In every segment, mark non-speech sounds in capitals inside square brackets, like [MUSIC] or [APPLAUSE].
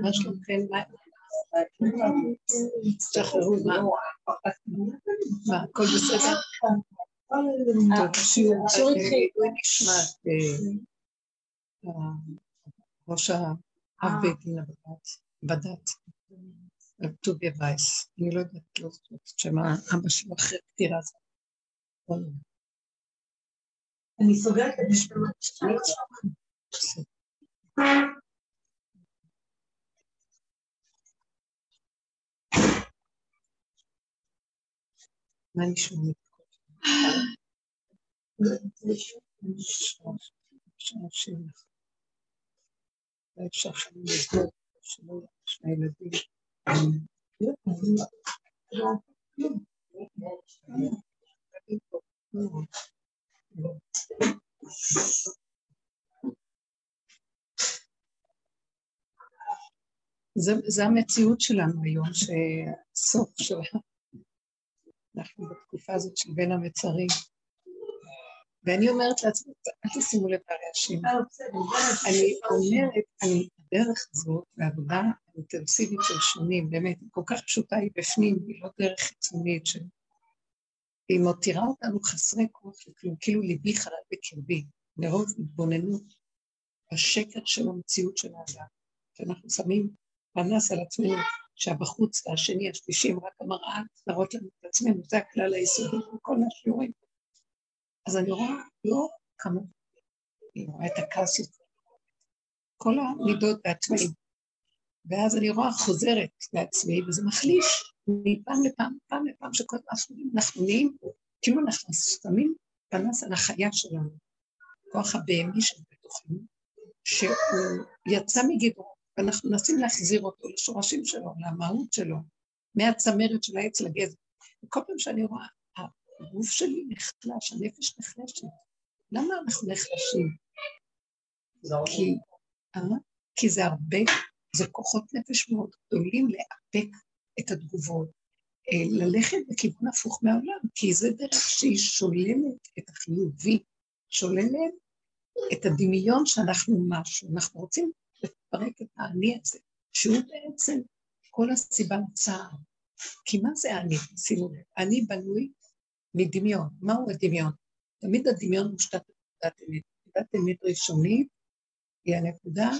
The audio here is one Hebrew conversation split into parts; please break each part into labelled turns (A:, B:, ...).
A: מה שלומכם? תשתחררו, מה? הכל בסדר? טוב, שיעור נשמע ראש האב בית דין בדת, רב טוביה וייס. אני לא יודעת, לא זוכרת שמה אבא שלו אחרי פטירה הזאת.
B: אני סוגרת את השמות.
A: מה נשמע אפשר שאני לסגור שלא שהילדים זה, זה המציאות שלנו היום, שהסוף של... אנחנו בתקופה הזאת של בין המצרים. ואני אומרת לעצמי, אל תשימו לב לרעשים. אני אומרת, אני, הדרך הזאת, בעבודה אינטנסיבית של שנים, באמת, כל כך פשוטה, היא בפנים, היא לא דרך חיצונית, ש... היא מותירה אותנו חסרי כוח לכלום, כאילו ליבי חלל בקרבי, מרוב התבוננות בשקר של המציאות של האדם, שאנחנו שמים פנס על עצמנו, שהבחוץ והשני, השלישי, רק המראה, להראות לנו את עצמנו, זה הכלל היסודי בכל השיעורים. אז אני רואה לא כמה, אני רואה את הכעס יותר, כל המידות בעצמי. ואז אני רואה חוזרת לעצמי, וזה מחליש מפעם לפעם, פעם לפעם, שכל פעם אנחנו נהיים, כאילו אנחנו שמים פנס על החיה שלנו, כוח הבהמי שבתוכנו, שהוא יצא מגדרו, ואנחנו מנסים להחזיר אותו לשורשים שלו, למהות שלו, מהצמרת של העץ לגזר. וכל פעם שאני רואה, הגוף שלי נחלש, הנפש נחלשת. למה אנחנו נחלשים? כי, אה? כי זה הרבה, זה כוחות נפש מאוד גדולים לאפק את התגובות, אה, ללכת בכיוון הפוך מהעולם, כי זה דרך שהיא שוללת את החיובי, שוללת את הדמיון שאנחנו משהו. אנחנו רוצים לפרק את האני הזה, שהוא בעצם כל הסיבה לצער. כי מה זה אני? שימו לב, אני בנוי מדמיון. מהו הדמיון? תמיד הדמיון מושתת בנקודת אמת. נקודת אמת ראשונית היא הנקודה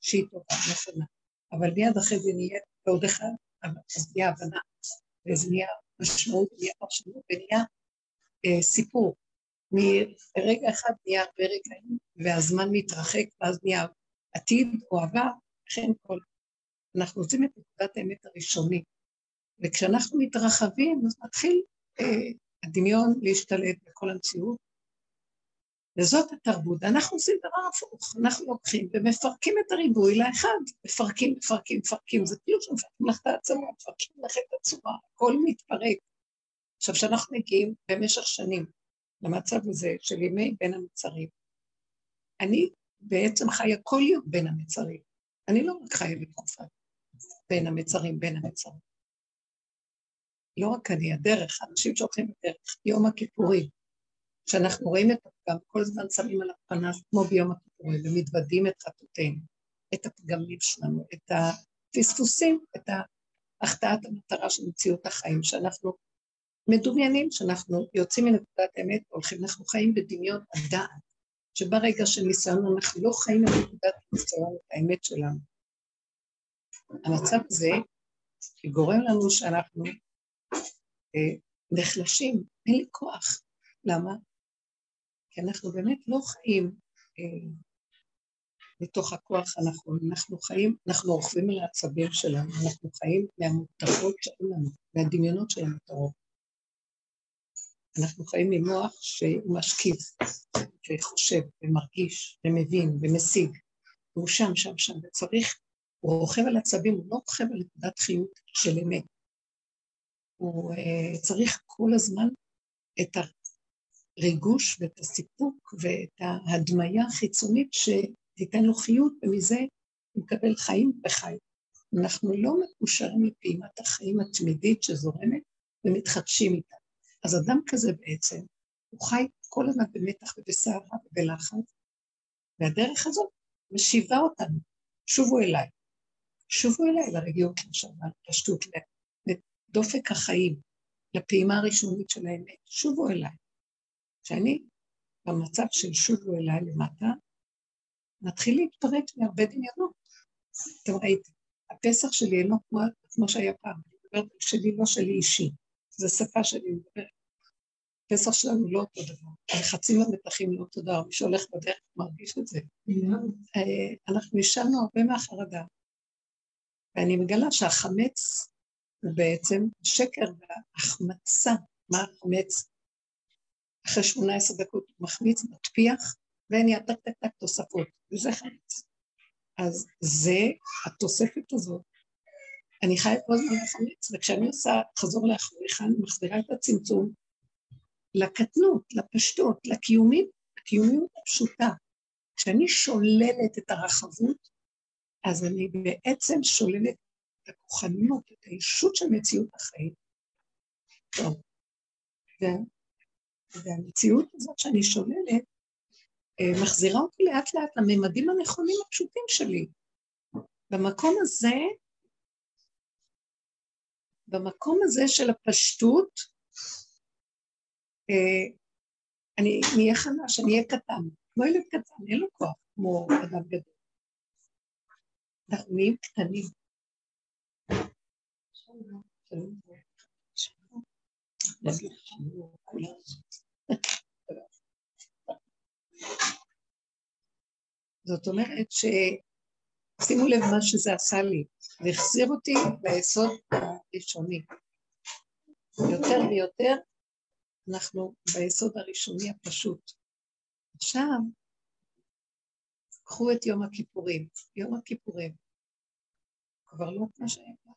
A: שהיא טובה, נכונה. אבל מיד אחרי זה נהיה ועוד אחד, אז נהיה הבנה, וזה נהיה משמעות, נהיה פרשנות, ונהיה אה, סיפור. מרגע אחד נהיה הרבה רגעים, והזמן מתרחק, ואז נהיה עתיד או עבר, לכן כל... אנחנו עושים את נקודת האמת הראשונית. וכשאנחנו מתרחבים, אז מתחיל אה, הדמיון להשתלט בכל המציאות, וזאת התרבות. אנחנו עושים דבר הפוך, אנחנו לוקחים ומפרקים את הריבוי לאחד, מפרקים, מפרקים, מפרקים, זה כאילו שמפרקים לך את העצמות, מפרקים לך את הצורה, הכל מתפרק. עכשיו, כשאנחנו מגיעים במשך שנים למצב הזה של ימי בין המצרים, אני בעצם חיה כל יום בין המצרים. אני לא רק חיה בתקופה בין המצרים, בין המצרים. לא רק אני, הדרך, אנשים שהולכים בדרך, יום הכיפורים, שאנחנו רואים את הפגם, כל הזמן שמים על הפנס, כמו ביום הכיפורים, ומתוודים את חטאותינו, את הפגמים שלנו, את הפספוסים, את החטאת המטרה של מציאות החיים, שאנחנו מדומיינים, שאנחנו יוצאים מנקודת האמת והולכים, אנחנו חיים בדמיון הדעת, שברגע של ניסיון אנחנו לא חיים מנקודת הניסיון את האמת שלנו. המצב הזה גורם לנו שאנחנו אה, נחלשים, אין לי כוח. למה? כי אנחנו באמת לא חיים אה, הכוח הנכון, אנחנו חיים, אנחנו רוכבים על העצבים שלנו, אנחנו חיים מהמותרות שאין לנו, מהדמיונות של המותרות. אנחנו חיים ממוח שהוא משקיף, וחושב, ומרגיש, ומבין, ומשיג, והוא שם, שם, שם, וצריך, הוא רוכב על עצבים, הוא לא רוכב על נקודת חיות של אמת. הוא uh, צריך כל הזמן את הריגוש ואת הסיפוק ואת ההדמיה החיצונית שתיתן לו חיות, ומזה הוא מקבל חיים וחי. אנחנו לא מקושרים לפעימת החיים התמידית שזורמת ומתחדשים איתה. אז אדם כזה בעצם הוא חי כל הזמן במתח ובסערה ובלחץ, והדרך הזאת משיבה אותנו, שובו אליי. שובו אליי לרגיעות לשמה, לפשטות, לדופק החיים, לפעימה הראשונית של האמת, שובו אליי. כשאני במצב של שובו אליי למטה, מתחיל להתפרק מהרבה דמיונות. אתם ראיתם, הפסח שלי אינו כמו, כמו שהיה פעם, אני מדברת שלי, לא שלי אישי, זו שפה שאני מדברת. הפסח שלנו לא אותו דבר, הלחצים והמתחים לא אותו דבר, מי שהולך בדרך מרגיש את זה. אה, אנחנו נשאלנו הרבה מהחרדה, ואני מגלה שהחמץ הוא בעצם שקר והחמצה. מה החמץ? אחרי 18 דקות הוא מחמיץ, מטפיח, ונהיה טק טק טק תוספות, וזה חמץ. אז זה, התוספת הזאת, אני חייבת כל הזמן לחמץ, וכשאני עושה חזור לאחוריך, אני מחזירה את הצמצום לקטנות, לפשטות, לקיומית, הקיומיות הפשוטה. כשאני שוללת את הרחבות, אז אני בעצם שוללת את הכוחניות, את הישות של מציאות החיים. טוב. והמציאות הזאת שאני שוללת, אה, מחזירה אותי לאט לאט לממדים הנכונים הפשוטים שלי. במקום הזה, במקום הזה של הפשטות, אה, אני נהיה חלש, אני אהיה קטן, כמו ילד קטן, אין לו כוח כמו אדם גדול. אנחנו נהיים קטנים. זאת אומרת ששימו לב מה שזה עשה לי, זה החזיר אותי ליסוד הראשוני. יותר ויותר אנחנו ביסוד הראשוני הפשוט. עכשיו, קחו את יום הכיפורים. יום הכיפורים כבר לא כמו שהיה פעם.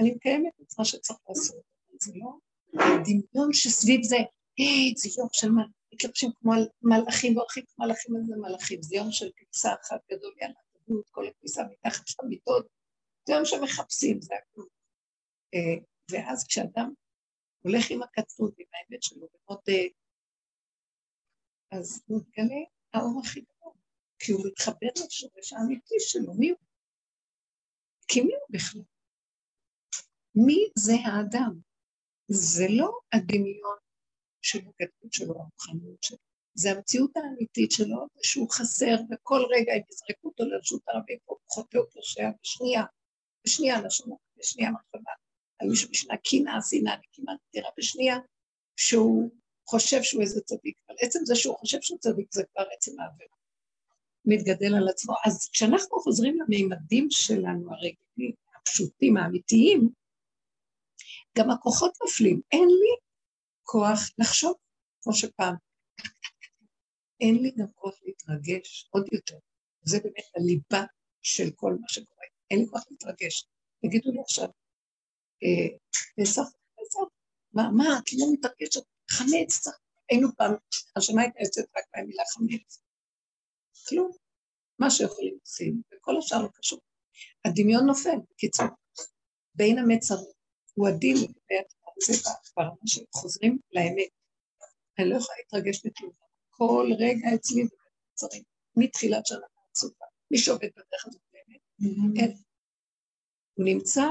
A: אני מקיימת את מה שצריך לעשות, זה לא הדמיון שסביב זה, [GASPS] זה יום של מה, מתלבשים כמו מלאכים והולכים כמו מלאכים, איזה מלאכים, זה יום של כניסה אחת גדול, יאללה, תביאו את כל הכניסה מתחת למיטות, זה יום שמחפשים, זה הכול. אה, ואז כשאדם הולך עם הקטנות, עם האמת שלו, ומודה, אז הוא מתגלה האור הכי גדול, כי הוא מתחבר לשורש האמיתי שלו, מי הוא? כי מי הוא בכלל? מי זה האדם? זה לא הדמיון של הגדלות שלו, הרוחניות שלו, זה המציאות האמיתית שלו, שהוא חסר, וכל רגע הם יזרקו אותו לרשות הרבים, פה חוטא או פושע, בשנייה, בשנייה נשמה, בשנייה מחשבה, על מישהו בשנייה קנאה, שנאה, נקימה, נטירה, בשנייה, שהוא חושב שהוא איזה צדיק, אבל עצם זה שהוא חושב שהוא צדיק זה כבר עצם העבירה. מתגדל על עצמו. אז כשאנחנו חוזרים למימדים שלנו הרגילים, הפשוטים, האמיתיים, גם הכוחות נופלים. אין לי כוח לחשוב, כמו שפעם. אין לי גם כוח להתרגש עוד יותר. זה באמת הליבה של כל מה שקורה. אין לי כוח להתרגש. תגידו לי עכשיו, אה, פסח, פסח, מה, מה, את לא מתרגשת? חמץ, צריך... היינו פעם, השנה הייתה יוצאת רק מהמילה חמץ. כלום. מה שיכולים עושים, וכל השאר לא קשור. הדמיון נופל, בקיצור, בין המצרים. הוא הדין זה ברמה שחוזרים לאמת. אני לא יכולה להתרגש מכלום. כל רגע אצלי זה במצרים, מתחילת שנה עצובה. מי שעובד בדרך הזאת באמת, אין. הוא נמצא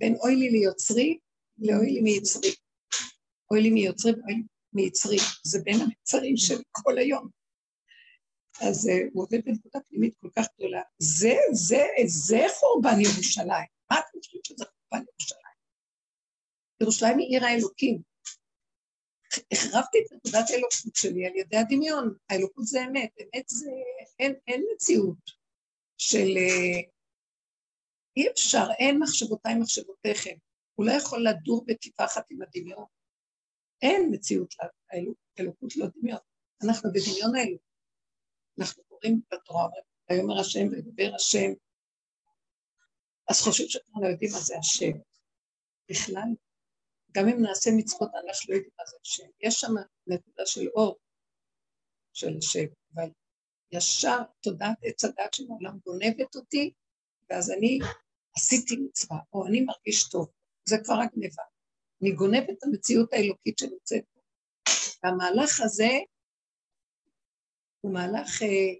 A: בין אוי לי ליוצרי לאוי לי מיצרי. אוי לי מיוצרי ואוי לי מיצרי. זה בין המצרים של כל היום. אז uh, הוא עובד בנקודה פנימית כל כך גדולה. זה, זה, זה חורבן ירושלים. מה אתם חושבים שזה חורבן ירושלים? ירושלים היא עיר האלוקים. החרבתי את נקודת האלוקות שלי על ידי הדמיון. האלוקות זה אמת, אמת זה... אין, אין מציאות של... אה, אי אפשר, אין מחשבותיי מחשבותיכם. הוא לא יכול לדור בכיפה אחת עם הדמיון. אין מציאות לאלוקות לא דמיון. אנחנו בדמיון האלוקות. אנחנו קוראים בתורה, ויאמר השם וידבר השם, אז חושבים שאנחנו יודעים מה זה השם. בכלל, גם אם נעשה מצוות, אנחנו לא יודעים מה זה השם. יש שם נקודה של אור של השם, אבל ישר תודעת עץ הדת של העולם גונבת אותי, ואז אני עשיתי מצווה, או אני מרגיש טוב. זה כבר הגניבה. אני גונבת את המציאות האלוקית שנמצאת פה. והמהלך הזה הוא מהלך אה,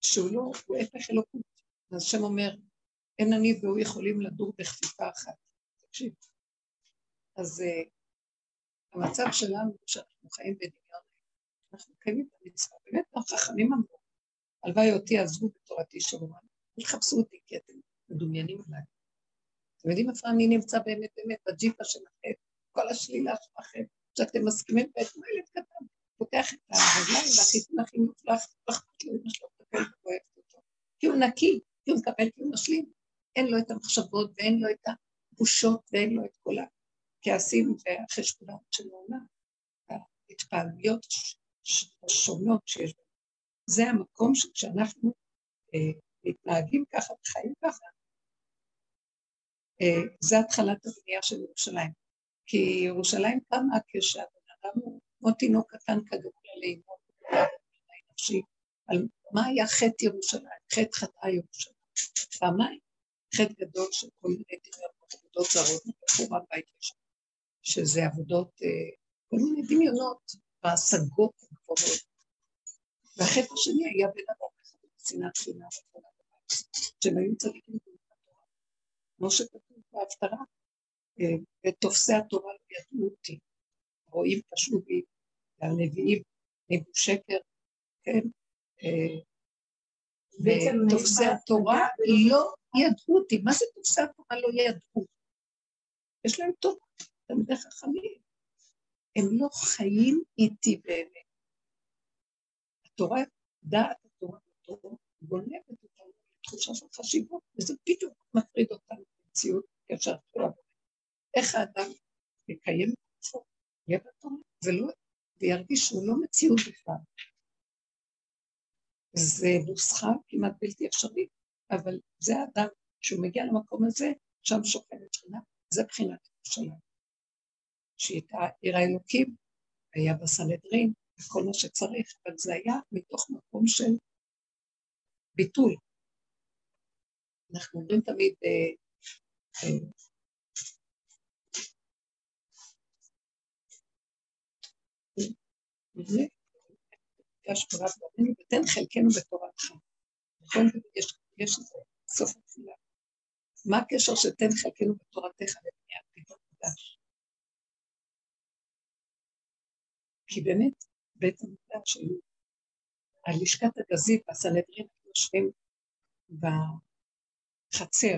A: שהוא לא, הוא הפך אלוקות. אז השם אומר, אין אני והוא יכולים לדור בכפיפה אחת. תקשיב. אז uh, המצב שלנו, שאנחנו חיים בדמיון, אנחנו מקיימים את המצווה. באמת, החכמים אמרו, הלוואי אותי עזבו בתורתי שלומן, אל תחפשו אותי כי אתם מדומיינים עליי. אתם יודעים איפה אני נמצא באמת באמת בג'יפה שלכם, כל השלילה שלכם, שאתם מסכימים בעצם ילד קטן, פותח את הרגליים והחיתון הכי מופלח, לא אכפת לו אמא שלו מטפל ואוהבת אותו. כי הוא נקי, כי הוא מקבל, כי הוא משלים. אין לו את המחשבות ואין לו את הבושות ואין לו את כל הכעסים והחשבונות של העולם, ההתפעלויות השונות שיש בנו. זה המקום שכשאנחנו אה, מתנהגים ככה וחיים ככה, אה, זה התחלת הבנייה של ירושלים. כי ירושלים קמה כשהבן אדם הוא כמו תינוק קטן כגמול עלינו, נפשי, על מה היה חטא ירושלים, חטא חטאה ירושלים. פעמיים, חטא גדול של כל מיני דמיונות, עבודות זרות, בחורבן בית ראשון, שזה עבודות, אה, כל מיני דמיונות והשגות גבוהות. והחטא השני היה בין אדם שנאת חינם שהם היו צדיקים בתורה. כמו שכתוב בהפטרה, אה, ותופסי התורה לא ידעו אותי. רואים פשעו בי, והנביאים ניבאו שקר, כן? ותופסי התורה לא ידעו אותי. מה זה תופסי התורה לא ידעו? יש להם תורה, תלמידי חכמים. הם לא חיים איתי באמת. התורה, דעת התורה בתורה, גונבת אותנו לתחושה של חשיבות, וזה בדיוק מטריד אותנו במציאות, כאשר התורה איך האדם יקיים את עצמו, יהיה בתורה, ולא, וירגיש שהוא לא מציאות בכלל. זה נוסחה כמעט בלתי אפשרית, אבל זה האדם, כשהוא מגיע למקום הזה, שם שוכנת שכינה, זה בחינת ירושלים. שהייתה עיר האלוקים, היה בסנהדרין, וכל מה שצריך, אבל זה היה מתוך מקום של ביטול. אנחנו אומרים תמיד, אה, אה, תורת בנינו ותן חלקנו בתורתך. נכון? יש איזה סוף התפילה. מה הקשר שתן חלקנו בתורתך לבניית בית המקדש? כי באמת, בית המקדש היו, על לשכת הגזית והסנהדרין יושבים בחצר,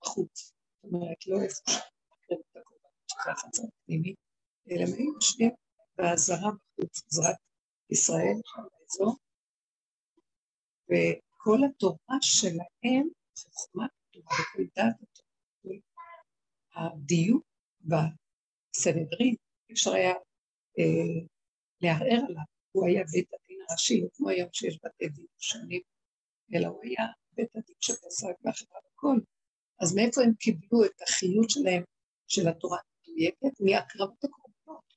A: בחוץ. זאת אומרת, לא איפה שמקרים את הקורבנות, שזה החצר הפנימית, אלא הם היו יושבים בעזרה בחוץ, עזרת ישראל, וכל התורה שלהם, חוכמת התורה וכל דעת התורה, הדיוק בסנהדרין, אפשר היה אה, לערער עליו, הוא היה בית הדין הראשי, לא כמו היום שיש בתי דין שונים, אלא הוא היה בית הדין שפסק ואחריו הכל. אז מאיפה הם קיבלו את החיות שלהם, של התורה המדויקת? מהקרבות הקרובות.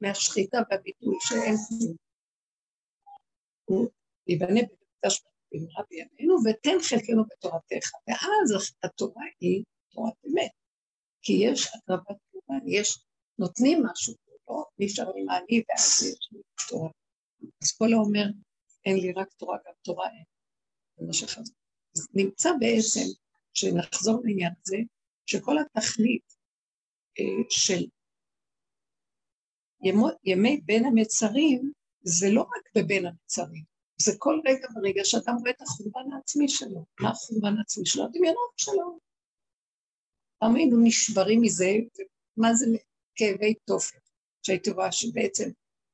A: מהשחיטה והביטוי שאין כלום. הוא ייבנה בית המקדש במהרה בימינו, ותן חלקנו בתורתך. ואז התורה היא תורת אמת. כי יש הקרבת קורבן, יש, נותנים משהו, לא נשאר עם העני ואז יש לי תורה. אז כל האומר, אין לי רק תורה, גם תורה אין. שחזר. אז נמצא בעצם, שנחזור לעניין הזה, שכל התכלית אה, של ימי בין המצרים זה לא רק בבין המצרים, זה כל רגע ורגע שאדם רואה את החורבן העצמי שלו. מה החורבן העצמי שלו? הדמיונות שלו. היינו נשברים מזה, ומה זה כאבי תופת, שהייתי רואה שבעצם,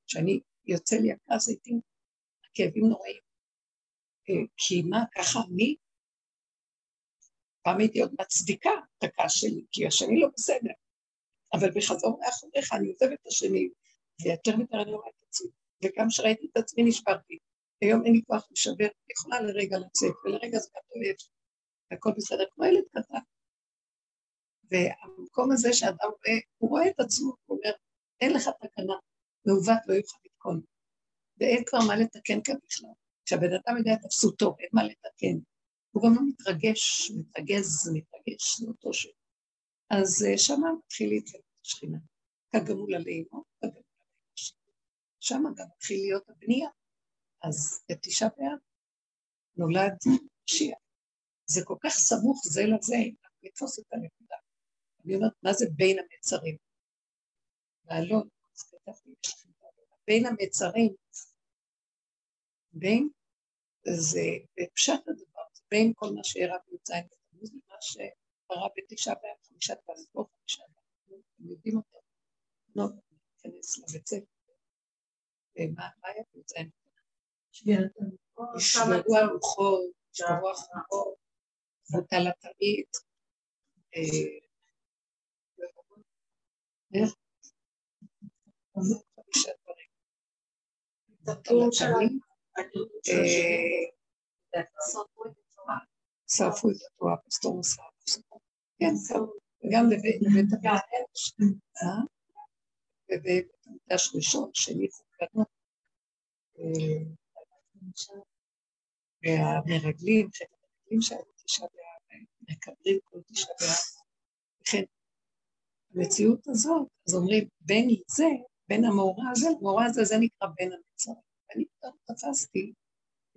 A: כשאני יוצא לי הכעס, הייתי, הכאבים נוראים. אה, כי מה, ככה אני? פעם הייתי עוד מצדיקה את הכעס שלי, כי השני לא בסדר. אבל בחזור מאחוריך אני עוזבת את השני, ויותר ויותר אני רואה את עצמי. וגם כשראיתי את עצמי נשברתי. היום אין לי כוח לשבר, אני יכולה לרגע לצאת, ולרגע זה גם טועה, והכל בסדר, כמו ילד קטן. והמקום הזה שאדם רואה, הוא רואה את עצמו, הוא אומר, אין לך תקנה, מעוות לא יוכל לתקון. ואין כבר מה לתקן כאן בכלל. כשהבן אדם יודע את אפסותו, אין מה לתקן. הוא גם לא מתרגש, מתרגז, מתרגש, זה אותו ש... אז אה, שמה מתחיל להתגלות השכינה. כגמול עלינו, כגמול עלינו. שם גם מתחיל להיות הבנייה. אז בתשעה באב נולד משיח. זה כל כך סמוך זה לזה, לתפוס את הנקודה. אני אומרת, מה זה בין המצרים? באלון, אז כתבתי, בין המצרים, בין, זה פשט הדבר, זה בין כל מה שאירע בי"ז בתמוז למה שקרה בתשעה באב, חמישה לא חמישה פעמים, אתם יודעים אותו. לא, ניכנס לבית ספר. מה היה בי"ז? ישמרו הרוחות, ישמרו החומות, בוטל הטרית. איך? בוטל הטרית. שרפו את התורה, פסטור מסר. כן, גם בבית המקדש, ובבית המקדש ראשון, שני והמרגלים, חלק המרגלים שהיו תשעה באב, מקבלים כל תשעה באב. וכן, המציאות הזאת, אז אומרים, בין זה, בין המאורע הזה למאורע הזה, זה נקרא בין המצרים. ואני פתאום תפסתי,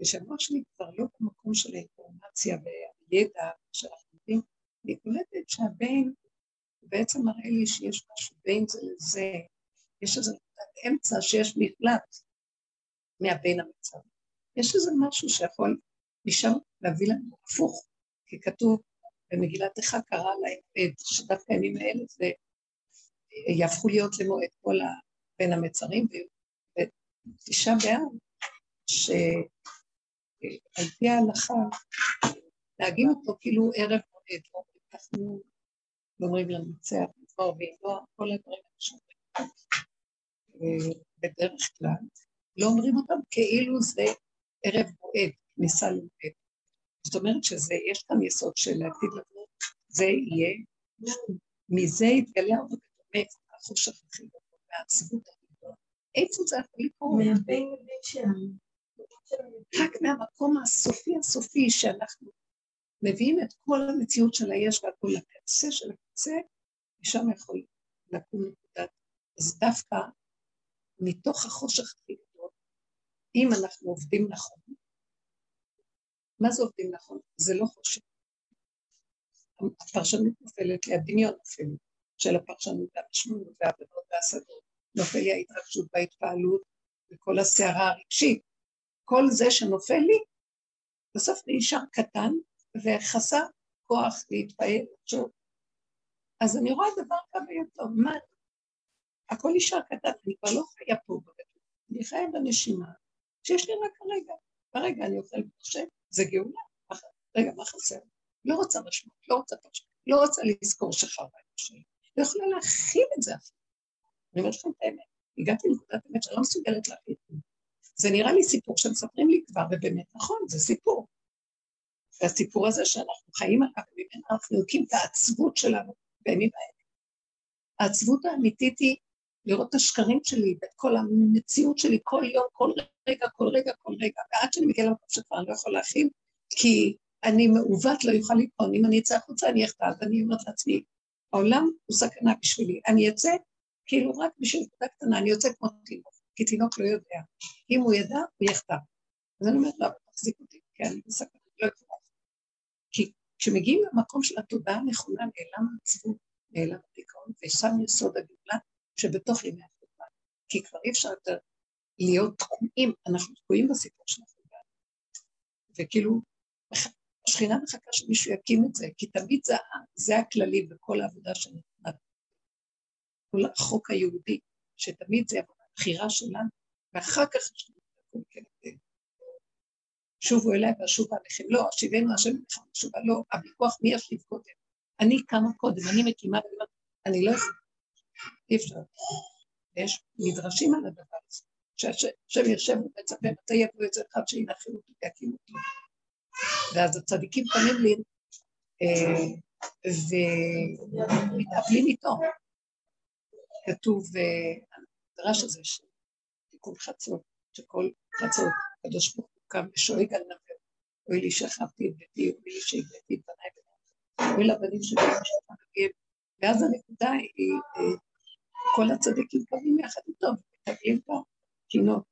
A: ושהמוח שלי כבר לא במקום של האינפורמציה והידע שאנחנו יודעים, אני קולטת שהבין בעצם מראה לי שיש משהו בין זה לזה, יש איזה נקודת אמצע שיש מפלט מהבין המצב. יש איזה משהו שיכול משם להביא לנו הפוך, כי כתוב במגילת איכה קרא להם שדווקא הימים האלה זה יהפכו להיות למועד כל בין המצרים, ותשעה באב, שעל פי ההלכה, להגיד אותו כאילו ערב מועד, אנחנו אומרים לנצח, לדבר ואינו, כל הדברים האלה בדרך כלל, לא אומרים אותם כאילו זה ערב מועד, כניסה למועד. זאת אומרת שיש כאן יסוד של לעתיד לבוא, זה יהיה, מזה יתגלה הרבה באמת החושך הכי גדול, והעצבות הכי גדולה. איפה זה יכול לקרות? מהבין לבין שלנו. רק מהמקום הסופי הסופי שאנחנו מביאים את כל המציאות של היש והכל לקצה של הקצה, ושם יכול לקום נקודת. אז דווקא מתוך החושך הכי גדול, אם אנחנו עובדים נכון, מה זה עובדים נכון? זה לא חושך. הפרשנות נופלת לי, הדמיון נופל של הפרשנות והמשמעות והעבודות והשדות. נופל לי ההתרגשות וההתפעלות וכל הסערה הרגשית. כל זה שנופל לי, בסוף נשאר קטן וחסר כוח להתפעל. אז אני רואה דבר כמה יותר, מה? הכל נשאר קטן, אני כבר לא חיה פה אני חיה בנשימה, שיש לי רק הרגע. ברגע אני אוכל וחושב, זה גאולה. רגע, מה חסר? לא רוצה משמעות, לא רוצה פרשת, לא רוצה לזכור את השם. לא יכולה להכיל את זה אפילו. אני אומרת לכם את האמת, הגעתי לנקודת אמת שאני לא מסוגלת להכיל זה. נראה לי סיפור שמספרים לי כבר, ובאמת נכון, זה סיפור. והסיפור הזה שאנחנו חיים עליו, וממנו אנחנו יוקים את העצבות שלנו בימים האלה. העצבות האמיתית היא לראות את השקרים שלי ואת כל המציאות שלי כל יום, כל רגע, כל רגע, כל רגע, ועד שאני מגיעה למקום שכבר אני לא יכול להכין, כי אני מעוות לא יוכל לקרוא, אם אני אצא החוצה אני אחטא, ואני אומרת לעצמי, העולם הוא סכנה בשבילי, אני אצא כאילו רק בשביל נקודה קטנה, אני יוצא כמו תינוק, כי תינוק לא יודע, אם הוא ידע, הוא יחטא. אז אני אומרת לא, תחזיק אותי, כי אני בסכנה, לא יכולה. כי כשמגיעים למקום של התודעה הנכונה, נעלם העצבות, נעלם הדיכאון, ושם יסוד הגאולה שבתוך ימי התקופה. כי כבר אי אפשר יותר להיות תקועים, אנחנו תקועים בסיפור של החובה. וכאילו, השכינה מחכה שמישהו יקים את זה, כי תמיד זה, זה הכללי בכל העבודה שנתנה. כל החוק היהודי, שתמיד זה הבחירה שלנו, ואחר כך יש לנו את הכל כנגד. שובו אליי ואשובו עליכם. לא, השיבנו השם אליכם ושובה, לא, הוויכוח מי ישיב קודם. אני קמה קודם, אני מקימה, אני לא יכולה. אי אפשר. יש מדרשים על הדבר הזה, שהשם יושב ומצפה מתי יבוא איזה אחד שינחם אותו ויקים אותו. ואז הצדיקים פנים לי אה, ומתאבלים איתו. כתוב, אה, המדרש הזה של תיקון חצות, שכל חצות, הקדוש ברוך הוא קם ושואג על נבר, אוי לי שכבתי את ביתי, אוי לי שהגעתי את בניי בניי, אוי לבנים שלי ואז הנקודה היא, כל הצדיקים קמים יחד איתו, ומקבלים פה קינות.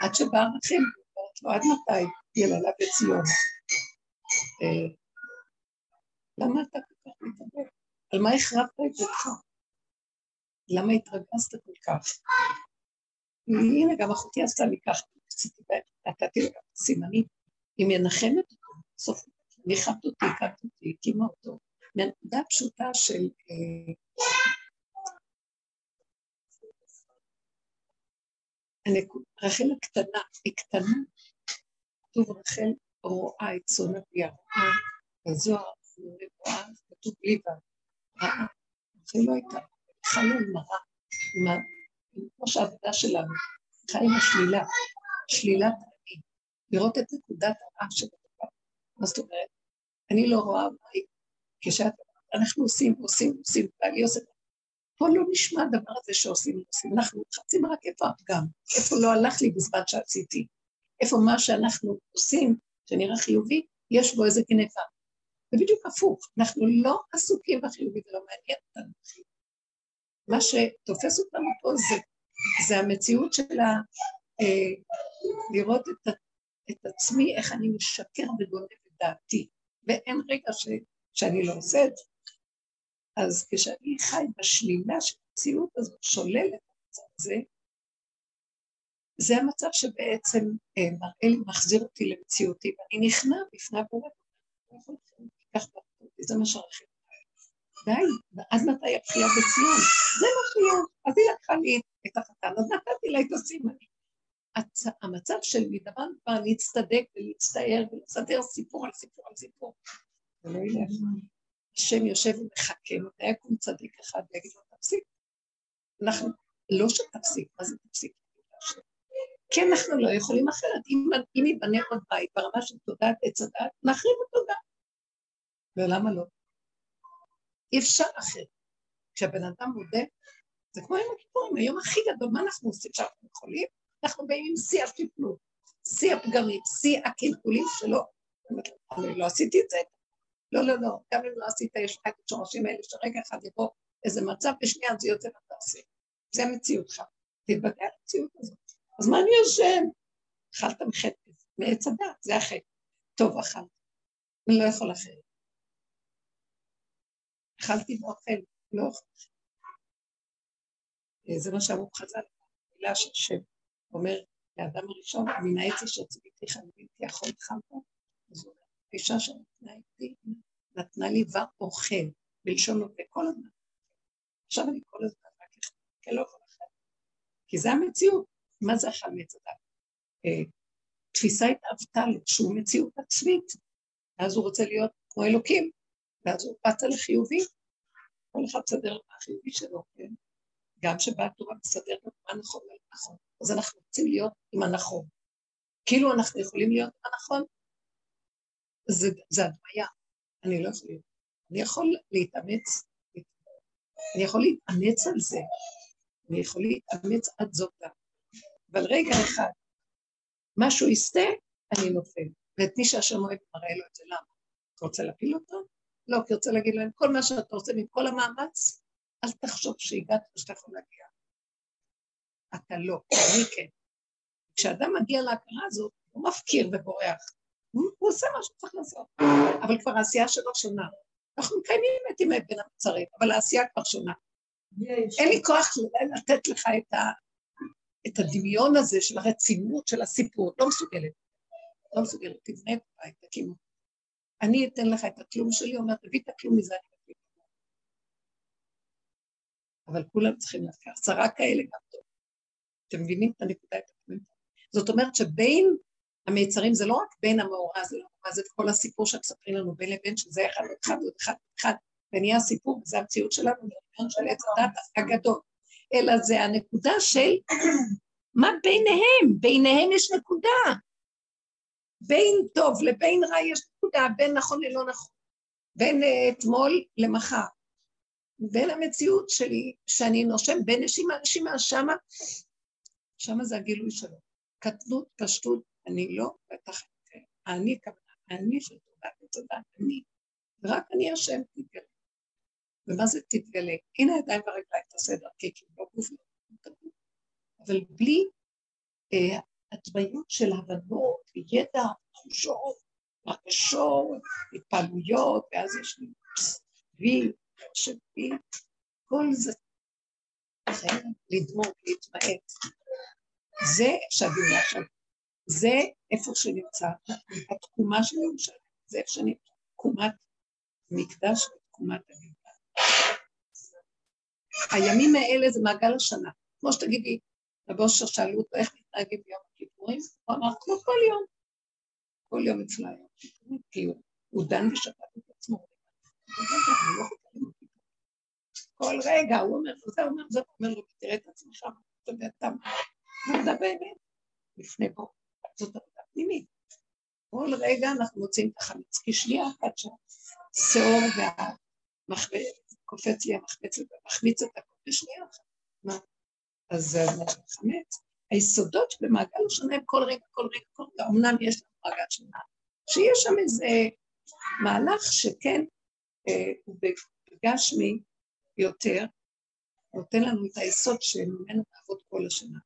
A: עד שבא רחל, ואומרת לו, עד מתי יללה בציון? אה, למה אתה כל כך מתאבד? על מה החרבת את ביתך? למה התרגזת כל כך? הנה, גם אחותי עשתה לי ככה, נתתי לה סימנים, היא מנחמת אותו, בסוף ניחת אותי, הכרת אותי, הקימה אותו, מהנקודה הפשוטה של רחל הקטנה, היא קטנה, כתוב רחל רואה את צאן אביה, רואה, בזוהר רואה, כתוב בלי ו', ראה, רחל לא הייתה, חיה עם הרע, כמו שהעבודה שלנו, חיה עם השלילה, שלילת אני, לראות את נקודת הרע של הדבר. מה זאת אומרת? אני לא רואה מה היא, כשאנחנו עושים, עושים, עושים, ואני עושה פה לא נשמע הדבר הזה שעושים עושים. אנחנו מחפשים רק איפה הפגם, איפה לא הלך לי בזמן שעשיתי, איפה מה שאנחנו עושים, שנראה חיובי, יש בו איזה גניבה. זה בדיוק הפוך, אנחנו לא עסוקים בחיובי ולא מעניין אותנו. מה שתופס אותנו פה זה, זה המציאות של. אה, לראות את, את עצמי, איך אני משקר וגונב את דעתי, ואין רגע ש, שאני לא עושה את זה. אז כשאני חי בשלילה של המציאות הזאת, שולל את המצב הזה, זה המצב שבעצם אה, מראה לי, מחזיר אותי למציאותי, ואני נכנע בפני הבורא. זה מה שהרחיב. די, ועד מתי הבחייה בציון? זה מה שיהיה. אז היא לקחה לי את החתן, אז נתתי לה את הסימנים. המצב של מדבר כבר להצטדק ולהצטער ולסדר סיפור על סיפור על סיפור. זה לא ילך. השם יושב ומחכה, מתי יקום צדיק אחד ויגיד לו תפסיק. אנחנו, לא שתפסיק, מה זה תפסיק? כן, אנחנו לא יכולים אחרת. אם, אם ייבנה עוד בית ברמה של תודעת עץ הדת, נחריב את תודה. ולמה לא? אי אפשר אחרת. כשהבן אדם מודה, זה כמו יום הכיפורים, היום הכי גדול, מה אנחנו עושים שאנחנו יכולים? אנחנו באים עם שיא השפלות, שיא הפגמים, שיא הקלקולים שלו. אני לא עשיתי את זה, לא, לא, לא, גם אם לא עשית, יש לך את השורשים האלה, שרגע אחד יבוא איזה מצב, ושנייה זה יוצא ואתה עושה. זה המציאותך. תתבטא על המציאות הזאת. אז מה אני יושן? אכלת מחטא, מעץ הדת, זה החטא. טוב, אכלתי. אני לא יכול אחרת. אכלתי ואוכל, לא אוכל. זה מה שאמרו חז"ל, מילה של שם. אומר לאדם הראשון, מן העץ אשר ציוויתיך ובלתי יכול חמת, אז הוא אומר, האישה שנתנה איתי, נתנה לי דבר אוכל, בלשון הווה, כל הזמן. עכשיו אני כל הזמן רק לא יכול אחר. כי זה המציאות. מה זה מעץ הדת? אה, תפיסה התאבתה לו שהוא מציאות עצמית, ואז הוא רוצה להיות כמו אלוקים, ואז הוא רץ על החיובי, כל אחד מסדר את החיובי שלו, כן? גם שבאה התורה מסדרת מה נכון ולא נכון. אז אנחנו רוצים להיות עם הנכון. כאילו אנחנו יכולים להיות עם הנכון, זה, זה הדמיה, אני לא יכול להיות. אני יכול להתאמץ, אני יכול להתאמץ על זה, אני יכול להתאמץ עד זאת גם. אבל רגע אחד, משהו יסטה, אני נופל. ואת מי שהשם אוהב מראה לו את זה, למה? אתה רוצה להפיל אותו? לא, כי רוצה להגיד להם, כל מה שאתה עושה עם כל המאמץ, אל תחשוב שהגעת ושאתה יכול להגיע. אתה לא, אני כן. כשאדם מגיע להכרה הזאת, הוא מפקיר ובורח. הוא, עושה מה שצריך לעשות, אבל כבר העשייה שלו שונה. אנחנו מקיימים את ימי בין המצרים, אבל העשייה כבר שונה. אין לי כוח לתת לך את, ה, את הדמיון הזה של הרצינות של הסיפור, לא מסוגלת. לא מסוגלת, תבנה את הבית, תקימו. אני אתן לך את הכלום שלי, אומר, תביא את הכלום מזה, אני מביא אבל כולם צריכים לקחת, עשרה כאלה גם טוב. אתם מבינים את הנקודה? זאת אומרת שבין המיצרים זה לא רק בין המאורע, זה לא מה זה כל הסיפור שמספרים לנו בין לבין, שזה אחד אחד ועוד אחד אחד, ונהיה הסיפור, וזה המציאות שלנו, בעניין של עץ הדת הגדול. אלא זה הנקודה של מה ביניהם, ביניהם יש נקודה. בין טוב לבין רע יש נקודה, בין נכון ללא נכון. בין uh, אתמול למחר. בין המציאות שלי, שאני נושם, בין נשימה לנשימה, שמה, שמה זה הגילוי שלו. קטנות, פשטות, אני לא, בטח, אני כוונה, אני של תודה ותודה, אני, ורק אני השם תתגלה. ומה זה תתגלה? הנה הידיים והרגליים תעשה דרכי, כי לא גוף לא אבל בלי אה, הדמיות של הבנות וידע, תחושות, הרגשות, התפעלויות, ואז יש לי וי, שבי, כל זה לדמות, להתמעט. זה שהגאולה עכשיו, זה איפה שנמצא התקומה של ירושלים, זה איפה שנמצא תקומת מקדש ותקומת הגאולה. הימים האלה זה מעגל השנה. כמו שתגידי, רבי אושר שאלו אותו איך מתנהגים ביום הכיפורים, הוא אמר כמו כל יום. כל יום אצלה יום הכיפורים, כי הוא דן בשבת את עצמו. כל רגע הוא אומר זה אומר, זה אומר לו, תראה את עצמך, אתה יודע, אתה מה באמת, לפני בוא, זאת עבודה פנימית. כל רגע אנחנו מוצאים את החמץ, כי שנייה אחת שהשעור והמחבץ, קופץ לי המחבצת ומחמיץ את הכל בשנייה אחת. מה? אז זה חמץ. היסודות שבמעגל השנה הם כל רגע, כל רגע, כל רגע, אמנם יש לנו מעגל שנה, שיש שם איזה מהלך שכן אה, הוא בגשמי יותר, נותן לנו את היסוד שממנו נעבוד כל השנה.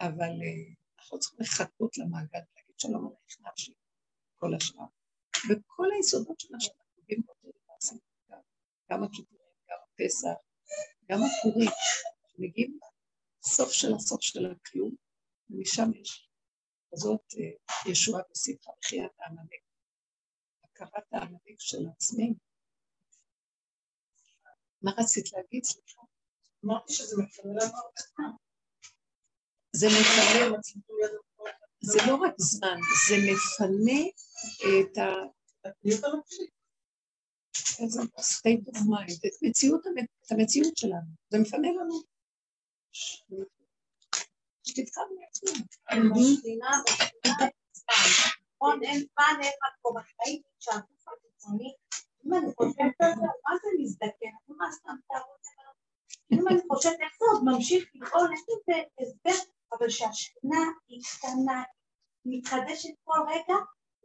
A: אבל אה, אנחנו צריכים לחכות למעגל, להגיד שלום עלייך נפשי כל השנה. וכל היסודות של השנה קובעים באותו גם הכיפורים, גם הפסח, גם הפורים, מגיעים לסוף של הסוף של הכלום, ומשם יש כזאת אה, ישועה ושמחה, בחיית העמלק, הכרת העמלק של עצמנו. מה רצית להגיד? סליחה.
B: אמרתי שזה מפנה לנו
A: זה מפנה, זה לא רק זמן, זה מפנה את ה... איזה state of mind, את מציאות, את המציאות שלנו, זה מפנה לנו. שתבחר מעצמנו.
B: נכון, אני חושבת איך זה עוד ממשיך לפעול, יש לזה הסבר אבל שהשכינה היא קטנה, מתחדשת כל רגע,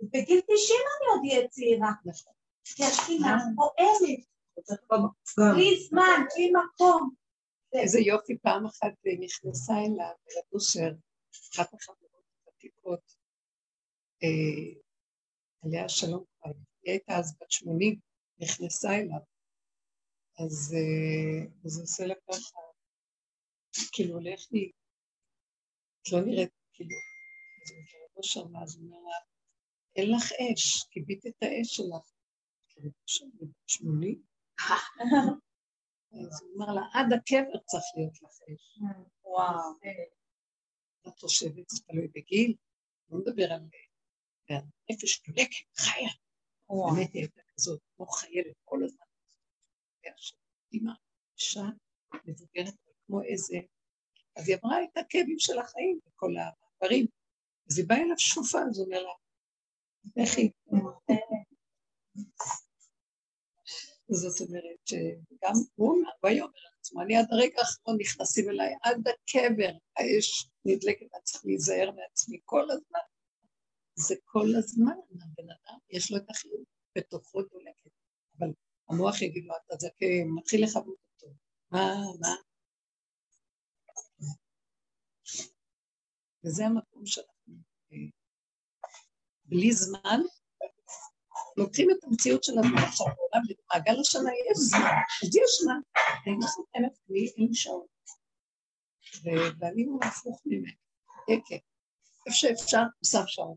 B: בגיל 90 אני עוד אהיה צעירה. כי השכינה פועלת. בלי זמן, בלי מקום.
A: איזה יופי, פעם אחת נכנסה אליו, אל אושר, אחת החברות הוותיקות, אה, עליה שלום חיים, היא הייתה אז בת 80, נכנסה אליו, אז זה אה, עושה לה ככה, כאילו הולך לי את לא נראית כאילו, אז הוא לא שמע, אז הוא אומר לה, אין לך אש, כיבית את האש שלך. כאילו, שמוני? אז הוא אומר לה, עד הקבר צריך להיות לך אש.
B: וואו.
A: את חושבת, זה תלוי בגיל, לא מדבר על... נפש דולקת, חיה. באמת היא הייתה כזאת, כמו חיילת כל הזמן. אימא, אישה מבוגרת, כמו איזה אז היא אמרה את הכאבים של החיים וכל הדברים. אז היא באה אליו שופה, אז הוא אומר לה, לכי. זאת אומרת שגם הוא היה אומר לעצמו, אני עד הרגע האחרון נכנסים אליי, עד הקבר האש נדלקת, צריך להיזהר מעצמי כל הזמן. זה כל הזמן, הבן אדם, יש לו את החיוב בתוכו דולקת. אבל המוח יגיד לו, אתה זקן, מתחיל לכבות אותו. מה, מה? וזה המקום שאנחנו אה, בלי זמן, לוקחים את המציאות של הזמן עכשיו בעולם, במעגל השנה יש זמן, אז יש זמן, אני מסוכנת, לי אין שעון. ואני הוא הפוך ממנו, כן, איפה שאפשר, הוסף שעון.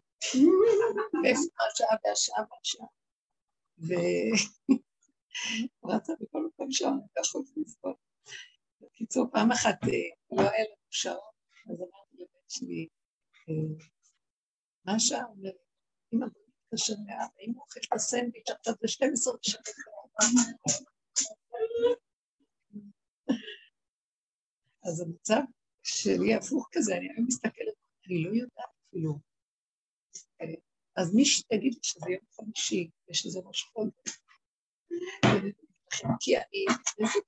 A: ואיפה השעה והשעה והשעה. ורצה בכל מקום שעון, אתה יכול לסבול. בקיצור, פעם אחת אה, לא היה לנו שעון, אז אמרתי שלי, אה, מה? אומר, אמא, בוא נתקשר לאבא, אם הוא אוכל את הסנדוויץ' עכשיו זה 12 שנים. אז המצב שלי הפוך כזה, אני היום מסתכלת, אני לא יודעת אפילו. אה, אז מי שתגיד שזה יום חמישי ושזה ראש חודש, כי אני נכנסת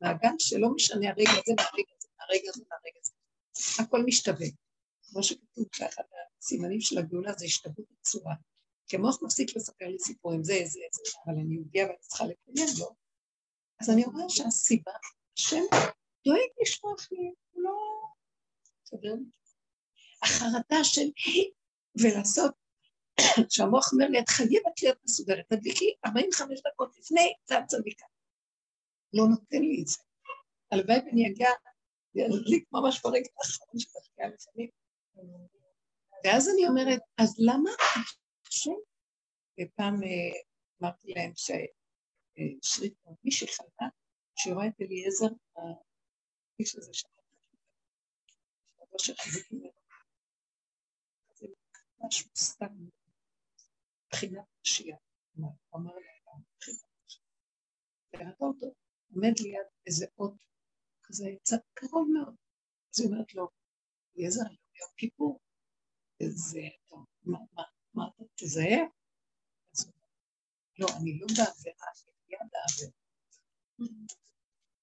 A: למעגל שלא משנה הרגע הזה מהרגע הזה, מהרגע הזה, מהרגע הזה. הכל משתווה. כמו שכתוב באחד הסימנים של הגאולה זה השתוות בצורה. כי המוח מפסיק לספר לי סיפורים, זה, זה, זה, אבל אני יהודיה ואני צריכה לקיים לו. אז אני רואה שהסיבה, השם דואג לשלוח לי, הוא לא... החרדה של ולעשות, שהמוח אומר לי, את חייבת להיות מסודרת, תדליקי 45 דקות לפני, זה הצדיקה. לא נותן לי את זה. הלוואי ואני אגיע להדליק ממש ברגע האחרון של התחייה לפעמים. ואז אני אומרת, אז למה השם? ופעם אה, אמרתי להם ששרית, מישהי חלתה, שהיא רואה את אליעזר, האיש הזה שם, ממנו. זה ממש מוסתם, מבחינת משיח. הוא אמר לה, מבחינת משיח. וראתה אותו, עומד ליד איזה אות כזה, קצת קרוב מאוד. אז היא אומרת לו, אליעזר, יום כיפור. זה, טוב, מה, מה, מה אתה תזהה? לא, אני לא בעבירה, אני ליד העבירה.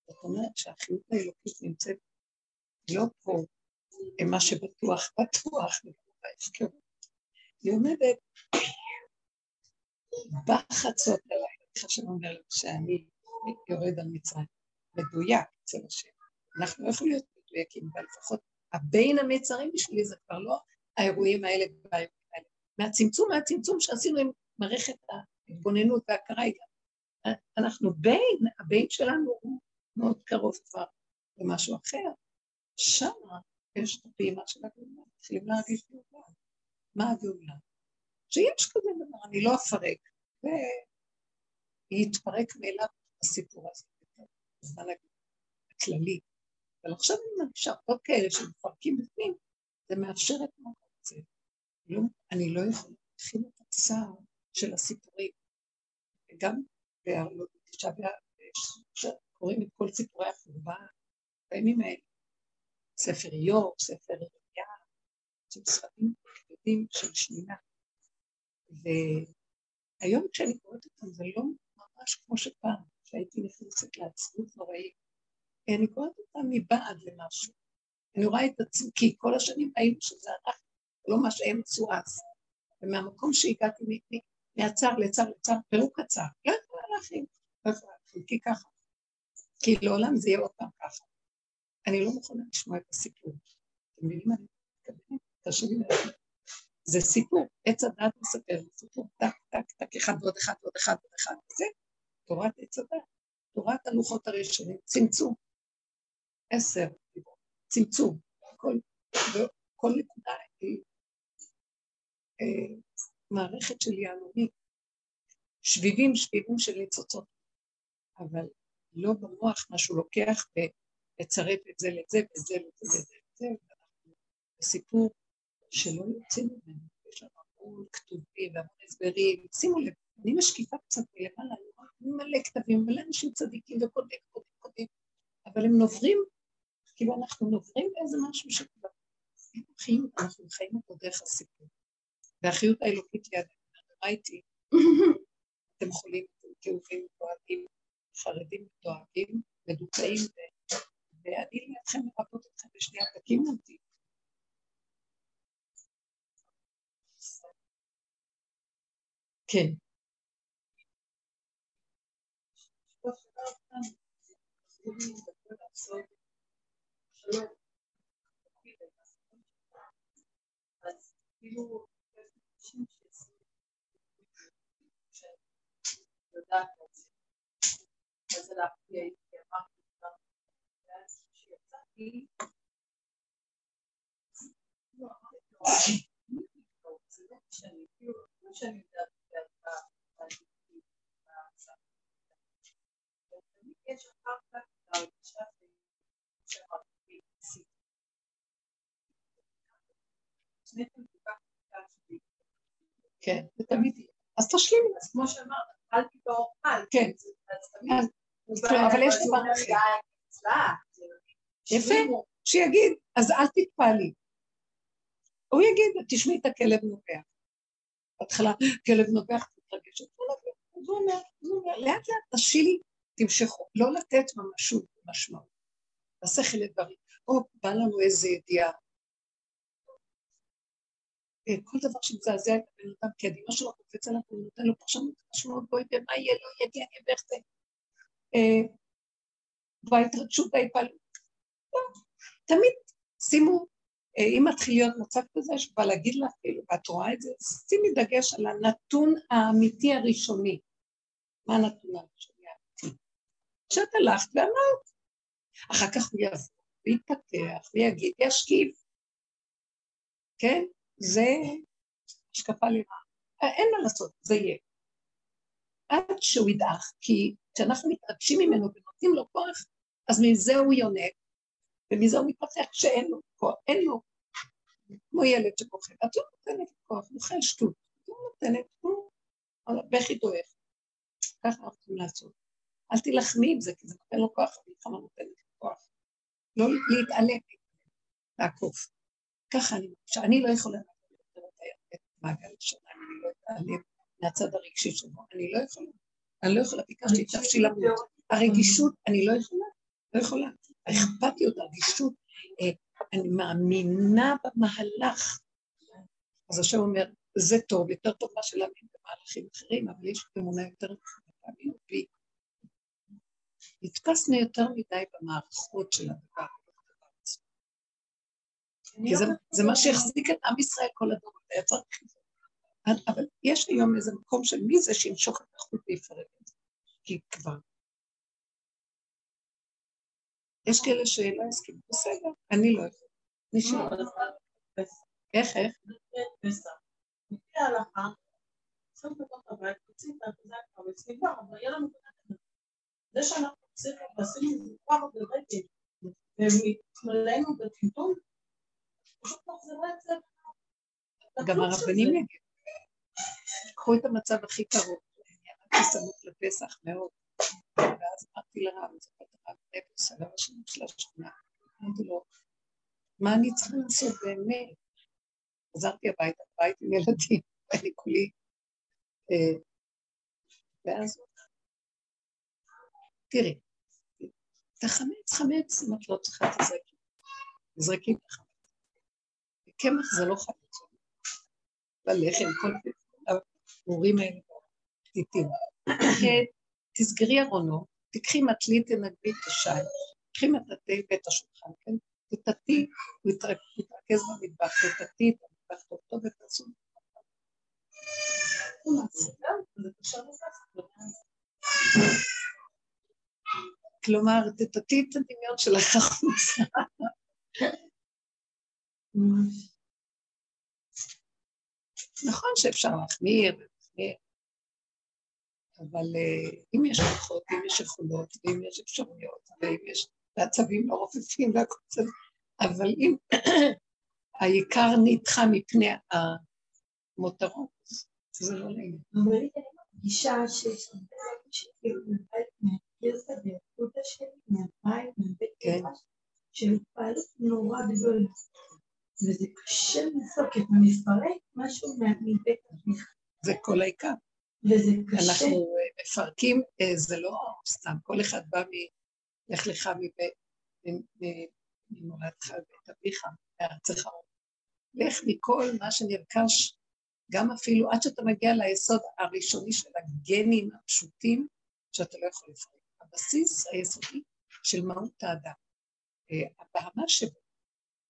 A: זאת אומרת שהחיות האלוקית נמצאת לא פה, מה שבטוח, בטוח, היא עומדת בחצות הלילה, איך השם אומר לי שאני יורד על מצרים, מדויק אצל השם. אנחנו לא יכולים להיות מדויקים, אבל לפחות הבין המצרים בשבילי זה כבר לא האירועים האלה והאירועים האלה. מהצמצום, מהצמצום שעשינו עם מערכת ההתבוננות וההכרה. אנחנו בין, הבין שלנו הוא מאוד קרוב כבר למשהו אחר. שם יש את הפעימה של הגאולה, מתחילים להרגיש גאולה. מה הגאולה? שיש כזה דבר, אני לא אפרק, ויתפרק מאליו הסיפור הזה, בזמן הכללי. אבל עכשיו אני מרגישה עוד כאלה שמפרקים בפנים, זה מאפשר את מה רוצה. לא, אני לא יכולה להכין את הצער של הסיפורים. גם בתשעה באב, קוראים את כל סיפורי החורבה בימים האלה. ספר איוב, ספר ראייה, של ספרים כבדים של שנינה. והיום כשאני קוראת אותם זה לא ממש כמו שפעם, שהייתי נכנסת לעצמות נוראית. אני קוראת אותם מבעד למשהו. אני רואה את עצמי, כי כל השנים ראינו שזה אנחנו, לא מה שהם עשו אז. ומהמקום שהגעתי מהצר לצר לצר, פירוק הצר, לא יכולה להכין, לא יכולה להכין, כי ככה. כי לעולם זה יהיה עוד פעם ככה. אני לא מוכנה לשמוע את הסיפור. אתם מבינים מה אני מתכוונת? תרשו לי. זה סיפור, עץ הדעת מספר, סיפור טק, טק, טק, אחד ועוד אחד ועוד אחד ועוד אחד, וזה תורת עץ הדעת, תורת הלוחות הראשונים, צמצום. עשר, צמצום. כל, כל נקודה היא אה, מערכת של יהלומים, שביבים שביבים של ניצוצות, אבל לא במוח מה שהוא לוקח ולצרף את זה לזה וזה לזה וזה לזה, בסיפור שלא יוצאים ממנו, יש לנו המון כתובים והמון הסברים, שימו לב, אני משקיפה קצת מלמעלה, אני מלא כתבים, מלא אנשים צדיקים וכותבים, כותבים, כותבים, אבל הם נוברים, כאילו אנחנו נוברים באיזה משהו שכבר, אנחנו חיים אותו דרך הסיפור. והחיות האלוקית לידינו, ראיתי, אתם חולים, כאובים, דואגים, חרדים, דואגים, מדוכאים, ואני לידכם לרפות אתכם בשנייה, תקימו אותי. כן. אז כאילו יש אחר כך להרגשה שאמרתי, כן, זה תמיד יהיה. אז תשלימי. אז כמו שאמרת, אכלתי באוכל. כן. אבל יש דבר אחר. יפה, שיגיד, אז אל תתפעלי. הוא יגיד, תשמעי את הכלב נובח. בהתחלה כלב נובח, מתרגשת, אז הוא אומר, לאט לאט תשילי, תמשכו, לא לתת ממשות משמעות. בשכל לדברים. או בא לנו איזה ידיעה, כל דבר שמזעזע את הבן אדם, כי הדמיון שלו קופץ עליו, הוא נותן לו פרשנות משמעות, בואי ומה יהיה, לא יהיה, אני אברך זה. וההתרגשות וההתפעלות. תמיד שימו, אה, אם מתחיל להיות מצב כזה שבא להגיד לך, כאילו, ואת רואה את זה, שימי דגש על הנתון האמיתי הראשוני. מה הנתון הראשוני האמיתי? שאת הלכת ואמרת. אחר כך הוא יבוא ויתפתח ויגיד, ישכיב. כן? זה השקפה לרעה. אין מה לעשות, זה יהיה. עד שהוא ידעך, כי כשאנחנו מתרגשים ממנו ונותנים לו כוח, אז מזה הוא יונק, ומזה הוא מתפתח כשאין לו כוח, אין לו, כמו ילד שבוכה, את לא נותנת כוח, הוא אוכל שטות, את לא נותנת, הוא בכי דועך. ככה אנחנו צריכים לעשות. אל תילחמי עם זה, כי זה נותן לו כוח, המלחמה נותנת לו כוח. לא להתעלם, לעקוף. ככה אני מרגישה, אני לא יכולה את מעגל השנה, אני לא אתעלם מהצד הרגשי שלו, אני לא יכולה. אני לא יכולה, ביקשתי את נפשי למות. הרגישות, אני לא יכולה, לא יכולה. האכפתיות, הרגישות, אה, אני מאמינה במהלך. אז השם אומר, זה טוב, יותר טוב מה שלהאמין במהלכים אחרים, אבל יש אמונה יותר פעמים, בי. נתפסנו יותר מדי במערכות של הדבר. כי זה, זה מה שהחזיק את עם ישראל כל הדורות, היה צריך את זה. אבל יש היום איזה מקום של מי זה שימשוך את החוט ויפרק את זה. כי כבר... יש כאלה שלא הסכימו, בסדר, אני לא יכולה. נשאר. איך, איך? לפי ההלכה, שם בתוך הבית, תוציא את אבל יהיה לנו זה שאנחנו צריכים לשים את זה כבר ברגל, ומתמלאנו בטמטום, גם הרבנים יגידו. קחו את המצב הכי קרוב. עמדתי סמוך לפסח מאוד, ואז אמרתי לרב, זה הרב נפס, הרב השני של השכונה, אמרתי לו, מה אני צריכה לעשות באמת? חזרתי הביתה, בית עם ילדים, ואני כולי... אה, ואז תראי, תחמץ חמץ אם את לא צריכה תזרקי. תזרקי את. קמח זה לא חמץ. בלחם, כל המורים האלה, פתיתים. תסגרי ארונו, תקחי מטלית, תנגבי את השי, תקחי מטאטי בית השולחן, כן? תטאטי, תתרכז במטבח, תטאטי את המטבח טוב טוב ותעשו. כלומר, תטאטי את הדמיון שלך החוצה. נכון שאפשר להחמיר ולהחמיר, אבל uh, אם יש כוחות, אם יש יכולות, ואם יש אפשרויות, ואם יש ועצבים לא רופפים והכל זה, אבל אם [CLEARS THROAT] העיקר נדחה מפני המותרות, זה לא נעים.
B: מרגישה שיש שכאילו מבית מהגרסה והחוטה שלי, מהבית, מבית כן. של התפעלות נורא גדולה. וזה קשה לנסות, כי אתה מפרק משהו מבית התמיכה.
A: זה כל העיקר.
B: וזה קשה.
A: אנחנו אה, מפרקים, אה, זה לא סתם, כל אחד בא מ... לך לך ממולדתך ובית אביך, מארצך. לך מכל מה שנרכש, גם אפילו עד שאתה מגיע ליסוד הראשוני של הגנים הפשוטים, שאתה לא יכול לפרק. הבסיס היסודי של מהות האדם. אה, הבהמה שבו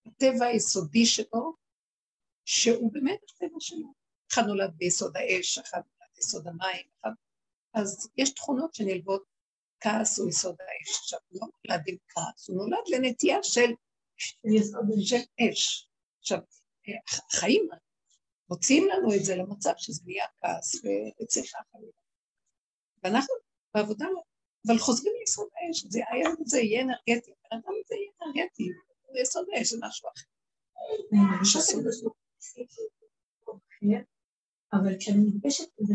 A: הטבע היסודי שלו, שהוא באמת הטבע שלו. אחד נולד ביסוד האש, אחד נולד ביסוד המים, אחד... אז יש תכונות שנלוות, כעס הוא יסוד האש. עכשיו, לא נולד עם כעס, הוא נולד לנטייה של, של אש. עכשיו, החיים מוציאים לנו את זה למצב שזה נהיה כעס וצריכה חלילה. ואנחנו בעבודה, אבל חוזרים ליסוד האש, זה, היום זה יהיה אנרגטי, אבל זה יהיה אנרגטי, יסוד האש זה משהו אחר.
B: אבל כשאני מתגשת בזה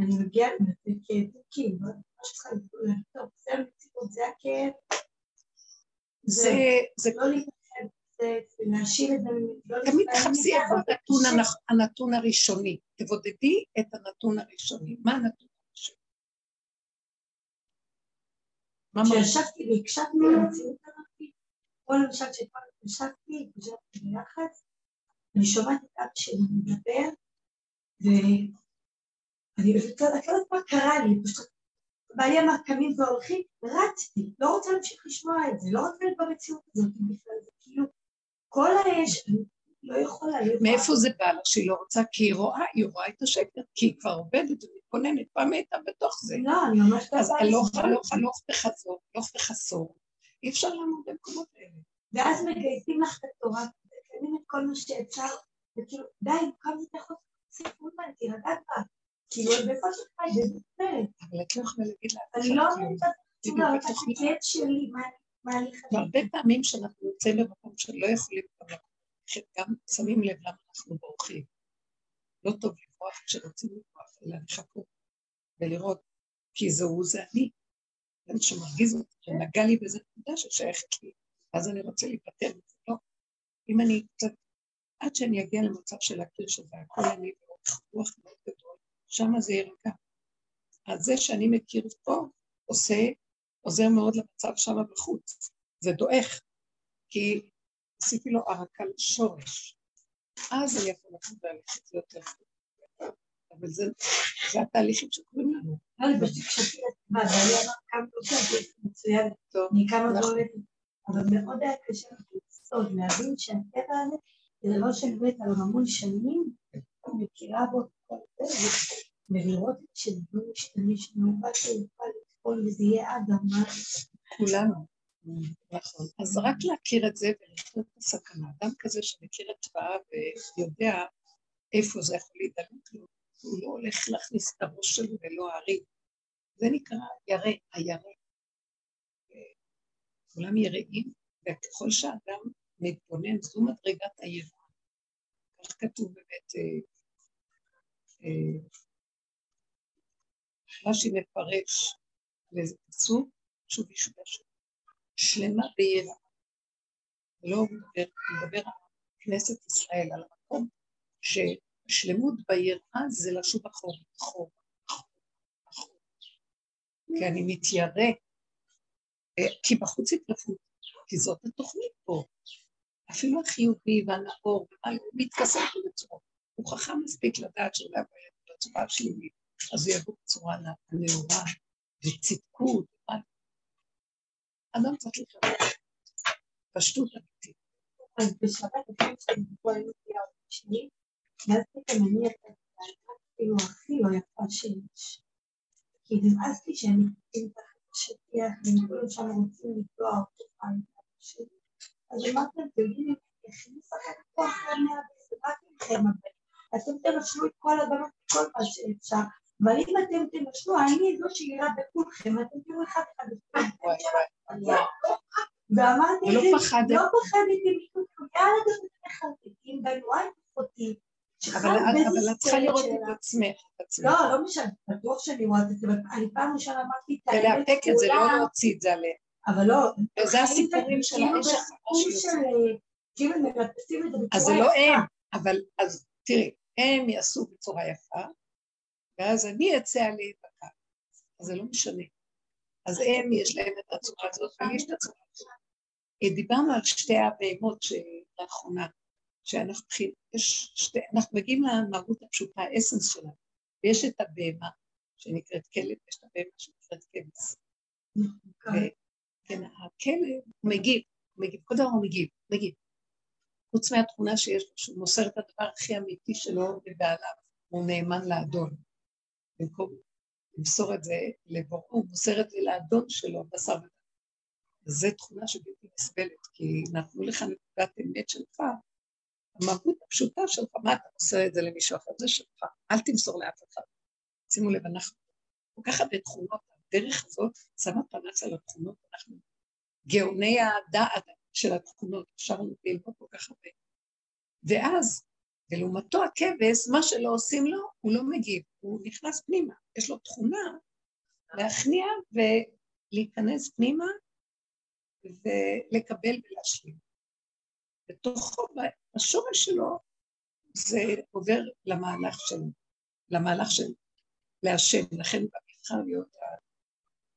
B: אני מגיעה לכאבים, כאילו, מה שצריכה לכתוב, זה המציאות, זה הכאב. זה לא להתאחד, זה להשאיר את זה, לא
A: תמיד תחפשי איפה הנתון הראשוני, תבודדי את הנתון הראשוני. מה הנתון הראשוני?
B: כשישבתי והקשבתי למציאות או למשל כשפעם ישבתי, ישבתי ביחד, אני שומעת את אבא שלי מדבר, ואני לא יודעת מה קרה לי, פשוט בעלי אמר קמים והולכים, רצתי, לא רוצה להמשיך לשמוע את זה, לא רוצה להיות במציאות הזאת בכלל, זה כאילו, כל האש, אני לא יכולה, לא יכולה.
A: מאיפה זה בא לה שהיא לא רוצה? כי היא רואה, היא רואה את השקר, כי היא כבר עובדת ומתכוננת, פעם הייתה בתוך זה.
B: לא, אני ממש לא
A: אז הלוך, הלוך, הלוך וחזור, הלוך וחסור. אי אפשר לעמוד במקומות האלה.
B: ואז מגייסים לך את התורה, מקיימים את כל מה שאפשר, וכאילו, די, כמה זה יכול להיות פולמן, תירגע כבר. כאילו, איפה שלך, באיזה סרט.
A: אבל את לא יכולה להגיד לה,
B: אני לא אומרת את התשובה, את שלי, מה אני חייבת.
A: והרבה פעמים כשאנחנו נמצאים במקום שלא יכולים גם שמים לב למה אנחנו בורחים. לא טוב לברוח כשרוצים לברוח, אלא לחכות ולראות, כי זה הוא, זה אני. מה שמרגיז אותי, שנגע לי באיזה נקודה ששייכת לי, אז אני רוצה להיפטר מזה. לא. אם אני קצת, עד שאני אגיע למצב של להכיר שזה הכל אני באורך רוח מאוד גדול, שם זה יירגע. אז זה שאני מכיר פה, עושה, עוזר מאוד למצב שם בחוץ. זה דועך, כי עשיתי לו ערקה לשורש. אז אני יכול וללכת זה יותר טוב. אבל זה התהליכים שקורים לנו.
B: לא, אני פשוט הקשבתי לתשובה, ואני אמרת כמה לא מצוין, אני כמה לא אוהבת, אבל מאוד היה קשה לצעוד, להבין שהטבע הזה זה דבר שאני עובדת עליו המון שנים, אני מכירה בו כל זה, ולראות שדברים משתנים, שאני רק יוכל לפעול וזה יהיה המעלה.
A: כולנו. נכון. אז רק להכיר את זה ולחיות את הסכנה. אדם כזה שמכיר את תוואה ויודע איפה זה יכול להידלות לו, הוא לא הולך להכניס את הראש שלו ולא הריב. זה נקרא ירא, הירא. כולם יראים, וככל שאדם מתבונן, זו מדרגת היראה. כך כתוב באמת, רש"י אה, אה, מפרש, וזה פסוק, שוב ישבש שלמה ביראה. לא מדבר, מדבר על כנסת ישראל, על המקום ששלמות ביראה זה לשוב אחורה, אחורה, אחורה. כי אני מתיירא, אה, כי בחוץ התרפות, כי זאת התוכנית פה. אפילו החיובי והנאור, הוא מתכסף בצורה. הוא חכם מספיק לדעת שאולי בצורה השלילית, אז הוא יבוא בצורה נאורה וצדקות, אדם צריך לחיות פשטות אמיתית.
B: אז בשבת לפני שדיברו על שלי, ואז פתאום אני יצאתי כאילו הכי לא יפה שיש. כי נמאס לי שהם מתאים תחת השטיח, והם כולם שם רוצים לקלוע אותו פעם שלי. אז אמרתי להם, אתם יודעים, הכניס לכם כוח למאה וזה רק מכם הבן. אתם תנשלו את כל הבנות כל מה שאפשר, אבל אם אתם תנשלו, אני זו שירה בכולכם, אתם תראו אחד אחד. ואמרתי,
A: לא פחדת.
B: לא פחדתי מכלום, יאללה, גם מחלקים בנו, אל תפותי.
A: אבל את צריכה לראות את עצמך.
B: לא, לא משנה, בטוח שאני רואה את זה, אבל אני פעם ראשונה אמרתי את
A: האמת. ולאפק את זה, לא להוציא את זה עליהם.
B: אבל לא.
A: וזה הסיפורים של האש
B: כאילו מרפסים את זה בצורה יפה.
A: אז זה לא הם, אבל אז תראי, הם יעשו בצורה יפה, ואז אני אצא עליהם בקו. אז זה לא משנה. אז הם, יש להם את הצורה הזאת, ולי יש את הצורה הזאת. דיברנו על שתי הבהמות שלאחרונה, שאנחנו יש שתי, אנחנו מגיעים למהות הפשוטה, האסנס שלה, ויש את הבהמה שנקראת כלב, יש את הבהמה שנקראת כבש. כן, הכלב מגיב, מגיב, כל דבר הוא מגיב, מגיב. חוץ מהתכונה שיש לו, שהוא מוסר את הדבר הכי אמיתי שלו לבעליו, הוא נאמן לאדון. במקום למסור את זה לבוראו, הוא מוסר את זה לאדון שלו, בשר ודם. זו תכונה שבלתי נסבלת, כי נתנו לך נקודת אמת שלך, המהות הפשוטה שלך, מה אתה מוסר את זה למישהו אחר? זה שלך, אל תמסור לאף אחד. שימו לב, אנחנו כל כך הרבה תכונות, הדרך הזאת שמה פנס על התכונות, אנחנו גאוני הדעת של התכונות, אפשר ללמוד כל כך הרבה. ואז ולעומתו הכבש, מה שלא עושים לו, הוא לא מגיב, הוא נכנס פנימה. יש לו תכונה להכניע ולהיכנס פנימה ולקבל ולהשלים. בתוכו, השורש שלו, זה עובר למהלך של, למהלך של להשם, לכן במבחר להיות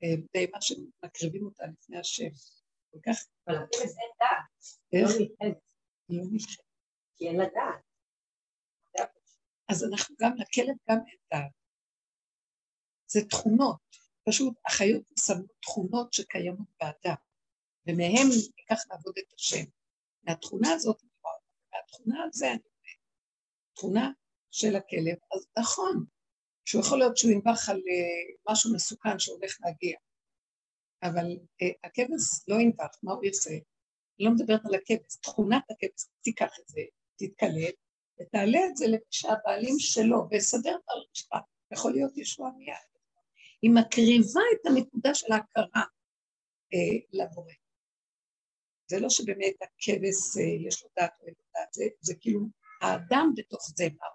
A: הבהמה שמקריבים אותה לפני השם. כל כך...
B: אבל אין דעת, נבחרת. היא לא נבחרת. כי אין לה דעת.
A: אז אנחנו גם, לכלב גם אין דעת. זה תכונות, פשוט החיות שמות תכונות שקיימות באדם, ומהם ניקח לעבוד את השם. מהתכונה הזאת, מהתכונה הזה, תכונה של הכלב, אז נכון, שהוא יכול להיות שהוא ינבח על uh, משהו מסוכן שהולך להגיע, אבל uh, הכבש לא ינבח, מה הוא יעשה? אני לא מדברת על הכבש, תכונת הכבש, תיקח את זה, תתקלב, ותעלה את זה שהבעלים שלו, ויסדר את הרשתה, יכול להיות ישוע מיד. היא מקריבה את הנקודה של ההכרה אה, לבורא. זה לא שבאמת הכבש אה, יש לו דעת או אין לו דעת, זה, זה כאילו האדם בתוך זה בא.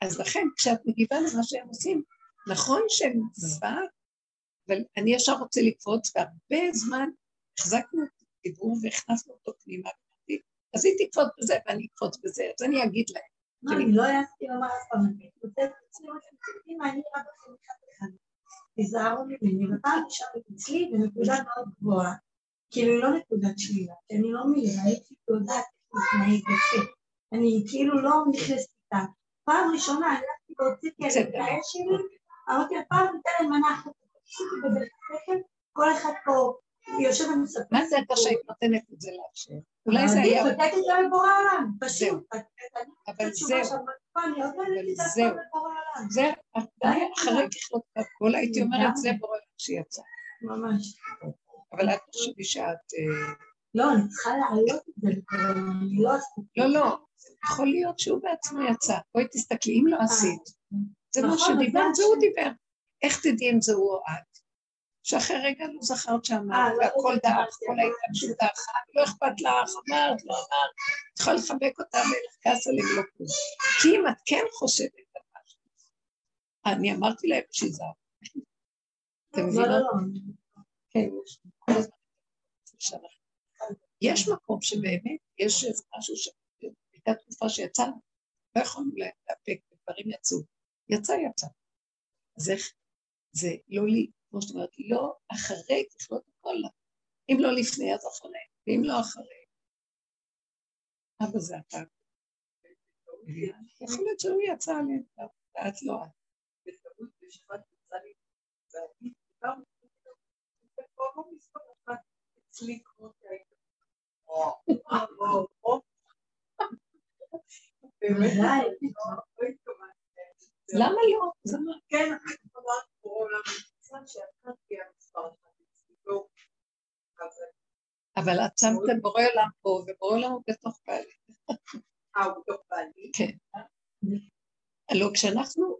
A: אז לכן, כשאת מגיבה למה שהם עושים, נכון שהם זוועה, אבל אני ישר רוצה לקפוץ, והרבה זמן החזקנו את הדיבור והכנסנו אותו פנימה. אז היא תקפוץ בזה ואני אקפוץ בזה, אז אני אגיד להם.
B: לא, אני לא העזתי לומר אף פעם, אני מתמודדת אצלי מה אני רק אחד אחד. תיזהרו ממני, ופעם נשארת אצלי בנקודה מאוד גבוהה, כאילו לא נקודת שלילה, כי אני לא מילא, הייתי יודעת איך להתנהג יפה. אני כאילו לא נכנסת איתה. פעם ראשונה הלכתי והוצאתי על הקהל שלי, אמרתי לה פעם ניתן להם מנה בבית כל אחד פה יושב ומספר.
A: מה זה אתה שהיית נותנת את זה לאפשר? אולי זה היה...
B: אני נותנת את זה לבורא עולם, פשוט.
A: אבל זהו. אבל זהו. זה, אחרי ככלות הכל הייתי אומרת, זה בורא עולם שיצא.
B: ממש.
A: אבל את חושבי שאת... אה,
B: לא, אני צריכה להעלות את זה, אני לא עשיתי.
A: לא, לא, יכול להיות שהוא בעצמו יצא. בואי תסתכלי, אם לא אה, עשית, זה מה נכון, שדיברת, זה הוא דיבר. איך תדעי אם זה הוא או את? שאחרי רגע לא זכרת שאמרת, אה, לא והכל דעך, כל ההתרגשות דעכה, לא אכפת לך, אמרת, לא אמרת, יכולה לחבק אותה ולכעס עליהם לא כלום. כי אם את כן חושבת על משהו, אני אמרתי להם שיזהר. אתם
B: לא, מבינות? לא,
A: כן, כל הזמן. יש מקום שבאמת, יש איזה משהו שהייתה תקופה שיצאנו, לא יכולנו להפק, דברים יצאו. יצא, יצא. אז איך, זה לא לי, כמו שאת אומרת, לא אחרי ככלות הכל, אם לא לפני אז אחרי, ואם לא אחרי. אבא זה אתה. יכול להיות שהוא יצא עליהם, ואת לא את. למה לא?
B: כן,
A: אבל את שמת בורא עולם פה, ובורא עולם הוא בתוך בעלי.
B: אה, הוא בתוך בעלי?
A: כן. הלוא כשאנחנו,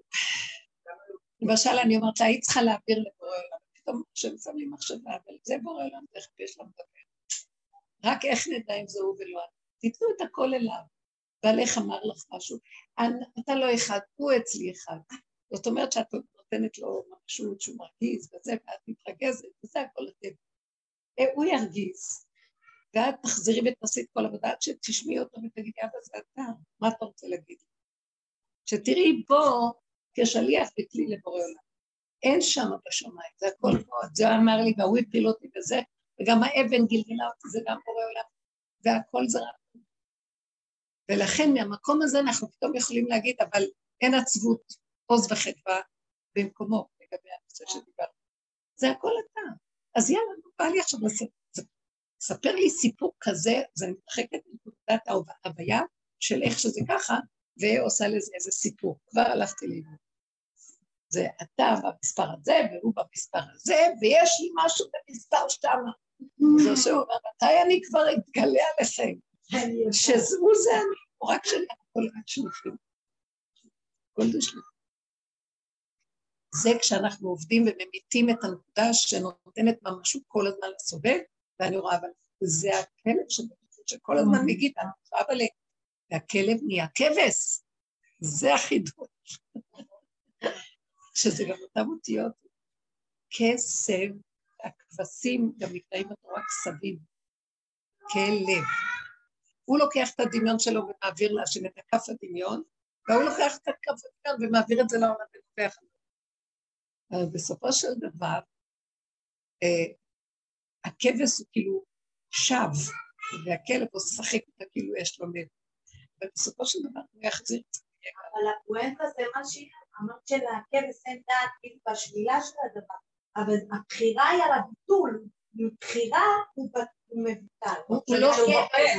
A: למשל אני אומרת לה, היית צריכה להעביר לבורא עולם, פתאום כשהם שמים מחשבה, אבל זה בורא עולם, תכף יש לה מדבר. רק איך נדע אם זה הוא ולא אני? תיתנו את הכל אליו. בעלך אמר לך משהו, אתה לא אחד, הוא אצלי אחד. זאת אומרת שאת נותנת לו משהו שהוא מרגיז וזה, ואת מתרגזת, וזה הכל הטבע. אה, הוא ירגיז, ואת תחזרי ותעשי את כל עבודה עד שתשמעי אותו ותגידי, אבא זה אתה, מה אתה רוצה להגיד? שתראי בו כשליח וכלי לבורא עולם. אין שם בשמיים, זה הכל פה, זה אמר לי, והוא הפיל אותי בזה, וגם האבן גלגלה אותי, זה גם בורא עולם, והכל זה רק... ולכן מהמקום הזה אנחנו פתאום יכולים להגיד, אבל אין עצבות, עוז וחדווה, במקומו לגבי הנושא שדיברנו. זה הכל אתה. אז יאללה, בא לי עכשיו לספר לי סיפור כזה, אני מתרחקת מנקודת ההוויה של איך שזה ככה, ועושה לזה איזה סיפור. כבר הלכתי לאיבוד. זה אתה במספר הזה, והוא במספר הזה, ויש לי משהו במספר שמה. זה שהוא אומר, מתי אני כבר אתגלה עליכם? שזהו זה אני, או רק שאני, רק שלכם. כל זה כשאנחנו עובדים וממיתים את הנקודה שנותנת ממשות כל הזמן לסובב, ואני רואה, אבל זה הכלב שכל הזמן mm-hmm. מגיד, אבל והכלב נהיה כבש, זה החידוש. שזה גם אותם אותיות. כסב, הכבשים גם נקראים בתורה כסבים, כלב. הוא לוקח את הדמיון שלו ומעביר להשם את הכף הדמיון, והוא לוקח את הכף הדמיון ומעביר את זה לעולם ונופח עליו. אבל בסופו של דבר, אה, הכבש הוא כאילו שב, והכלב הוא שחק אותה כאילו יש לו לב. ובסופו של דבר הוא יחזיר את זה.
B: אבל הפואנטה זה מה שהיא אמרת שלכבש אין דעת כאילו בשלילה של הדבר. אבל הבחירה היא על הביטול, מבחירה הוא מבוטל.
A: הוא לא
B: בוחר.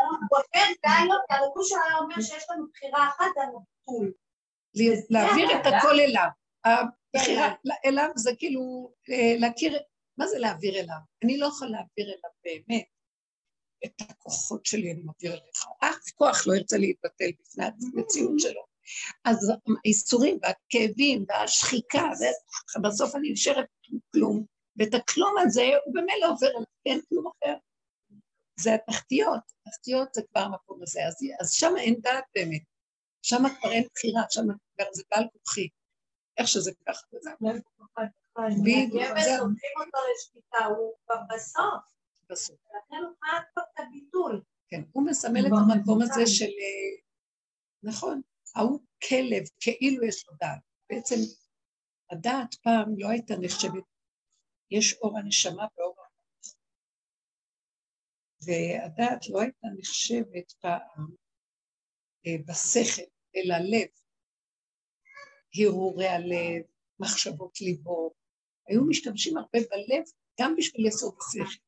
B: הוא בוחר, די לו, כי הרכוש היה אומר שיש לנו בחירה אחת על הביטול.
A: להעביר את הכל אליו. הבחירה אליו זה כאילו אה, להכיר, מה זה להעביר אליו? אני לא יכולה להעביר אליו באמת את הכוחות שלי, אני מעביר אליך. אף כוח לא ירצה להתבטל בפני המציאות שלו. אז האיסורים והכאבים והשחיקה, בסוף אני נשארת כלום, ואת הכלום הזה הוא במילא עובר אליו, אין כלום אחר. זה התחתיות, התחתיות זה כבר המקום הזה, אז, אז שם אין דעת באמת, שם כבר אין בחירה, שם כבר זה בעל כוחי, איך שזה ככה.
B: בדיוק. סומכים אותו לשליטה, הוא כבר בסוף.
A: בסוף.
B: לכן הוא כבר את הביטול.
A: כן, הוא מסמל את המקום הזה של... אה, נכון, ההוא כלב, כאילו יש לו דעת. בעצם הדעת פעם לא הייתה נחשבת, יש אור הנשמה ואור המוח. והדעת לא הייתה נחשבת פעם אה, בשכל, אלא לב. הרהורי הלב, מחשבות ליבו. היו משתמשים הרבה בלב גם בשביל יסוד השכל.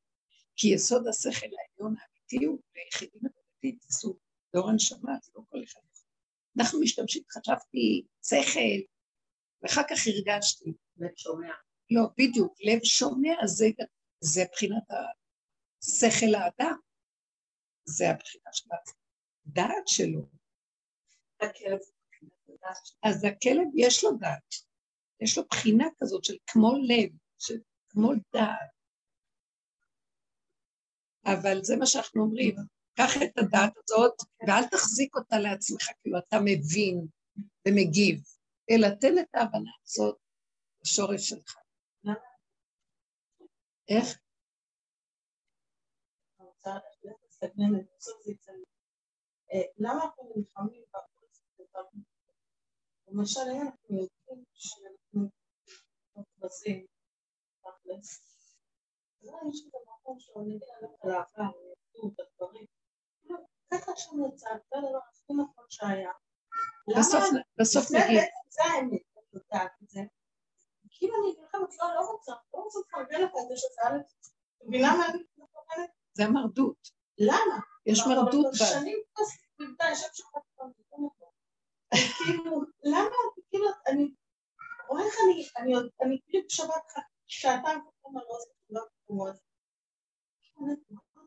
A: כי יסוד השכל העליון האמיתי הוא ליחידים הדתיים, זה סוג דור הנשמה, זה לא כל אחד. אנחנו משתמשים, חשבתי שכל, ואחר כך הרגשתי.
B: לב שומע.
A: לא, בדיוק, לב שומע זה, זה בחינת השכל האדם. זה הבחינה של הדעת שלו.
B: הכלב.
A: אז הכלב יש לו דעת, יש לו בחינה כזאת של כמו לב, של כמו דעת. אבל זה מה שאנחנו אומרים, קח את הדעת הזאת ואל תחזיק אותה לעצמך, כאילו אתה מבין ומגיב, אלא תן את ההבנה הזאת בשורש שלך. איך?
B: למה אנחנו נלחמים למשל, אם אנחנו יודעים שאנחנו מוכרזים, אז יש את המקום שעומדים על העבר, את הדברים. ככה שם יצא, זה הדבר הכי נכון שהיה.
A: בסוף נגיד.
B: זה האמת, את יודעת את זה. כי אם אני לכם, לא, לא רוצה, לא רוצה לפרגן לך את זה שזה א', מבינה מה אני מתכוונת?
A: זה מרדות.
B: למה?
A: יש מרדות
B: בה. שנים כבר, יושב שם כאילו, למה, כאילו, אני, רואה איך אני, אני, אני כאילו בשבת שעתיים כתוב על ראש כתובה כתובות.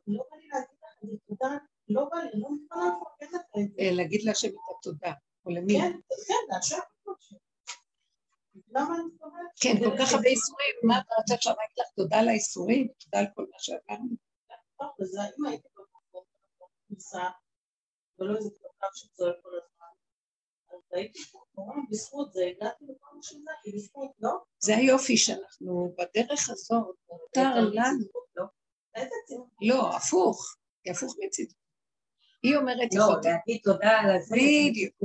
B: לא בא לי להגיד לך זה, תודה, לא בא לי, לא מוכנה לפרגן לך את זה.
A: להגיד להשם את התודה, או למי?
B: כן, כן, להשם אני?
A: כן, כל כך הרבה איסורים, מה אתה רוצה עכשיו להגיד לך תודה על האיסורים? תודה על כל מה שעברנו.
B: אז אם הייתי בכניסה, ולא איזה כוכב שצועק כל הזמן,
A: זה היופי שאנחנו בדרך הזאת, מותר לנו, לא, הפוך, היא הפוך מצידו. היא אומרת,
B: לא, להגיד תודה על הזה.
A: בדיוק.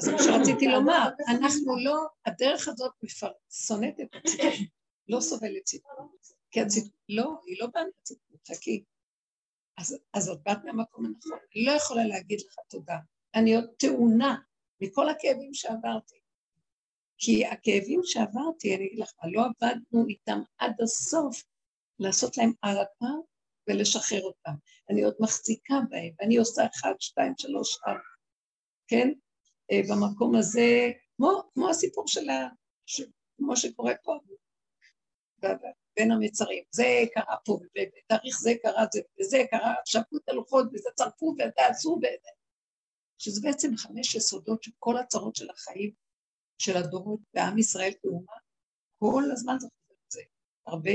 A: אז מה שרציתי לומר, אנחנו לא, הדרך הזאת שונאת את הצידות, לא סובלת צידות. כי הצידות, לא, היא לא באה מהצידות, חכי. אז את באת מהמקום הנכון, אני לא יכולה להגיד לך תודה. אני עוד טעונה מכל הכאבים שעברתי. כי הכאבים שעברתי, אני אגיד לך, לא עבדנו איתם עד הסוף לעשות להם הערכה ולשחרר אותם. אני עוד מחזיקה בהם, ואני עושה אחד, שתיים, שלוש, ארבע, כן? אה, במקום הזה, כמו, כמו הסיפור של ה... ש... כמו שקורה פה, בין המצרים. זה קרה פה, ובתאריך זה קרה זה, וזה קרה, שפו את הלוחות, וזה צרפו, ותעשו, וזה. שזה בעצם חמש יסודות של כל הצרות של החיים של הדורות בעם ישראל כאומה, כל הזמן זה חוזר את זה. הרבה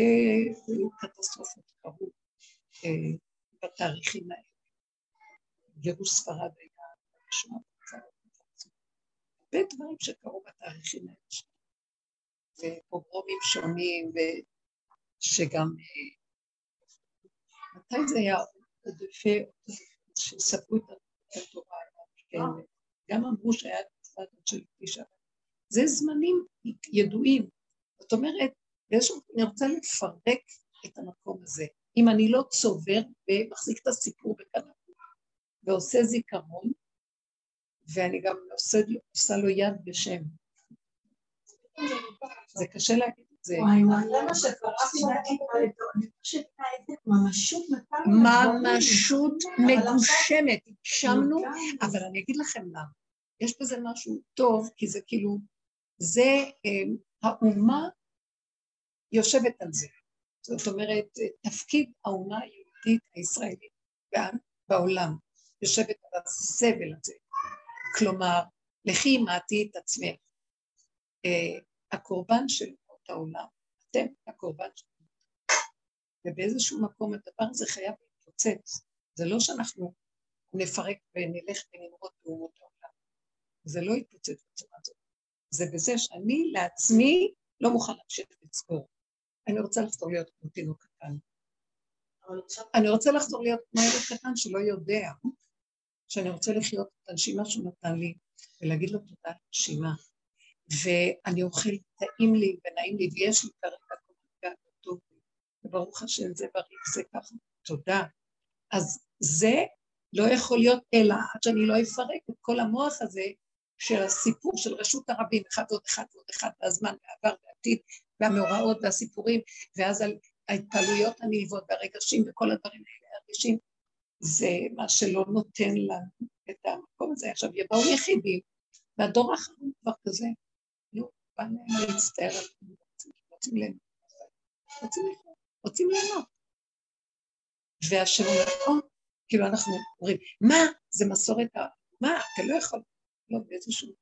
A: קטסטרופות קרו בתאריכים האלה. גירוש ספרד היה משמעות הרבה דברים שקרו בתאריכים האלה, ופוגרומים שונים, ושגם, אה, מתי זה היה עוד יפה, שספרו את התורה. גם אמרו שהיה תקופה של פגישה. זה זמנים ידועים. זאת אומרת, באיזשהו אני רוצה לפרק את המקום הזה. אם אני לא צובר ומחזיק את הסיפור בקנאות ועושה זיכרון, ואני גם עושה, עושה לו יד בשם. זה קשה להגיד את זה.
B: ממשות
A: מגושמת, הגשמנו, אבל אני אגיד לכם למה. יש בזה משהו טוב, כי זה כאילו, זה, אה, האומה יושבת על זה. זאת אומרת, תפקיד האומה היהודית הישראלית בעולם יושבת על הסבל הזה. כלומר, לכי עמעתי את עצמך. Uh, הקורבן של אומות העולם, אתם הקורבן של ובאיזשהו מקום הדבר הזה חייב להתפוצץ. זה לא שאנחנו נפרק ונלך ונמרוד באומות העולם. זה לא יתפוצץ בצורה הזאת. זה בזה שאני לעצמי לא מוכן להמשיך לצבור. אני רוצה לחזור להיות כמו תינוק קטן. אני רוצה לחזור להיות כמו ילד קטן שלא יודע, שאני רוצה לחיות את הנשימה שהוא נתן לי, ולהגיד לו תודה על הנשימה. ואני אוכל, טעים לי ונעים לי, ויש לי כרגע כל טוב לי, וברוך השם זה בריא, זה ככה, תודה. אז זה לא יכול להיות אלא עד שאני לא אפרק את כל המוח הזה של הסיפור של רשות הרבים, אחד ועוד אחד ועוד אחד, והזמן, והעבר והעתיד, והמאורעות והסיפורים, ואז על ההתפעלויות הנלוות והרגשים וכל הדברים האלה הרגישים, זה מה שלא נותן לנו את המקום הזה. עכשיו יבואו יחידים, והדור האחרון כבר כזה, נו, בא להם להצטער על זה, רוצים ליהנות, רוצים ליהנות. והשם אומר, או, כאילו אנחנו אומרים, מה, זה מסורת ה... מה, אתה לא יכול, לא, באיזשהו...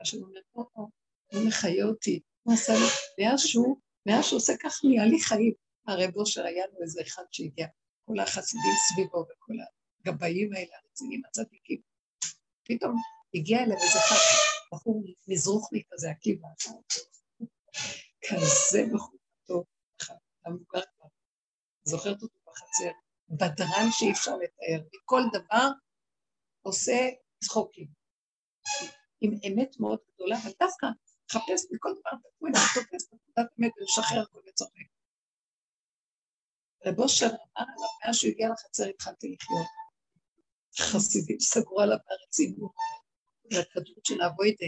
A: השם אומר, או, או, הוא מחיה אותי, הוא עשה לי, מאז שהוא, מאז שהוא עושה כך נהיה לי חיים. הרב אושר היה לו איזה אחד שהגיע, כל החסידים סביבו וכל הגבאים האלה, הרציניים, הצדיקים. פתאום הגיע אליו איזה אחד, בחור מזרוחני כזה, עקיבא, כזה בחור טוב, המוכר כבר, זוכרת אותו בחצר, בדרן שאי אפשר לתאר, מכל דבר עושה צחוקים. עם אמת מאוד גדולה, אבל דווקא מחפש מכל דבר את התמונה, תופס את נקודת אמת ולשחרר הכל וצוחק. רב אושר אמר עליו, מאז שהוא הגיע לחצר התחלתי לחיות. חסידים סגרו עליו מהרצינות, והכדרות של אבוידה.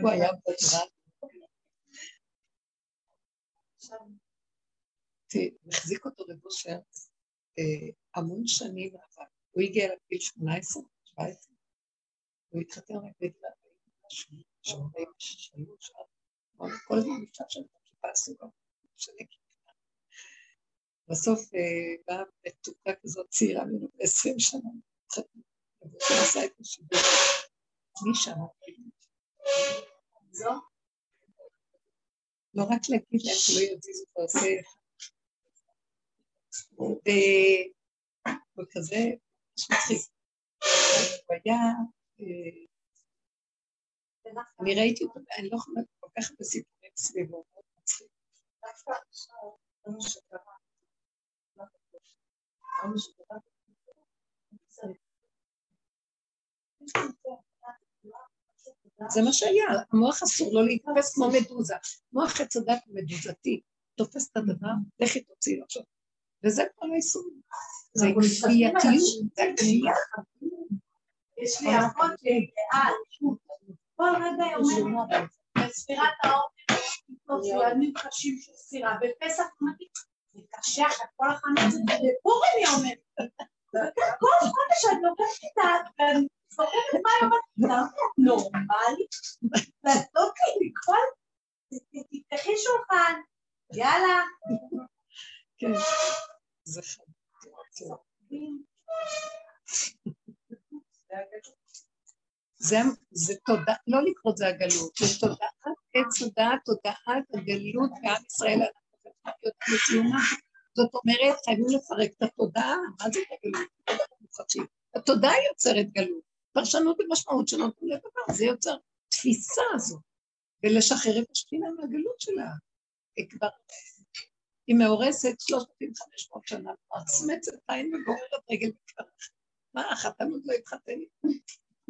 A: הוא היה בדרן. החזיק אותו רב אושר אה, המון שנים, אבל הוא הגיע לגיל 18, 17, הוא התחתן רק בגיל 43, כל הזמן נפתח שם את הכיפה הסוגה. בסוף אה, באה מתוקה כזאת צעירה ממנו בעשרים שנה, ועשה את השידור. מי שם? זו? לא רק להגיד להם שלא יזיזו את העושה וכזה, ממש מצחיק. הוא היה, אה, אני ראיתי אותו, אני לא יכולה כל כך הרבה סיפורים סביבו. זה מה שהיה, המוח אסור לו להתאפס כמו מדוזה. מוח עץ הדת מדוזתי, תופס את הדבר, לכי תוציאי לו עכשיו. וזה כל האיסור. זה כפייתיות, זה הכפייה.
B: יש לי אחות גאה, כל רגע היא אומרת, בספירת האור, ימים קשים של ספירה, בפסח זה קשה אחת כל החנות בפורים היא אומרת. כל חודש את לוקחת את ה... זוכרת מה היא אומרת? נורמלית? אוקיי, כל... תפתחי שולחן, יאללה.
A: כן, זה חד. זה, זה תודה, לא לקרוא זה הגלות, זה תודעת עץ הדעת, תודעת הגלות בעם ישראל, זאת אומרת, חייבים לפרק את התודעה, מה זה הגלות? התודעה יוצרת גלות, פרשנות ומשמעות שנותנים לדבר, זה יוצר תפיסה הזו, ולשחרר את השכינה מהגלות שלה. היא כבר, היא מאורסת 3,500 שנה, מעצמצת עין וגוררת רגל. מה, החתן עוד לא התחתן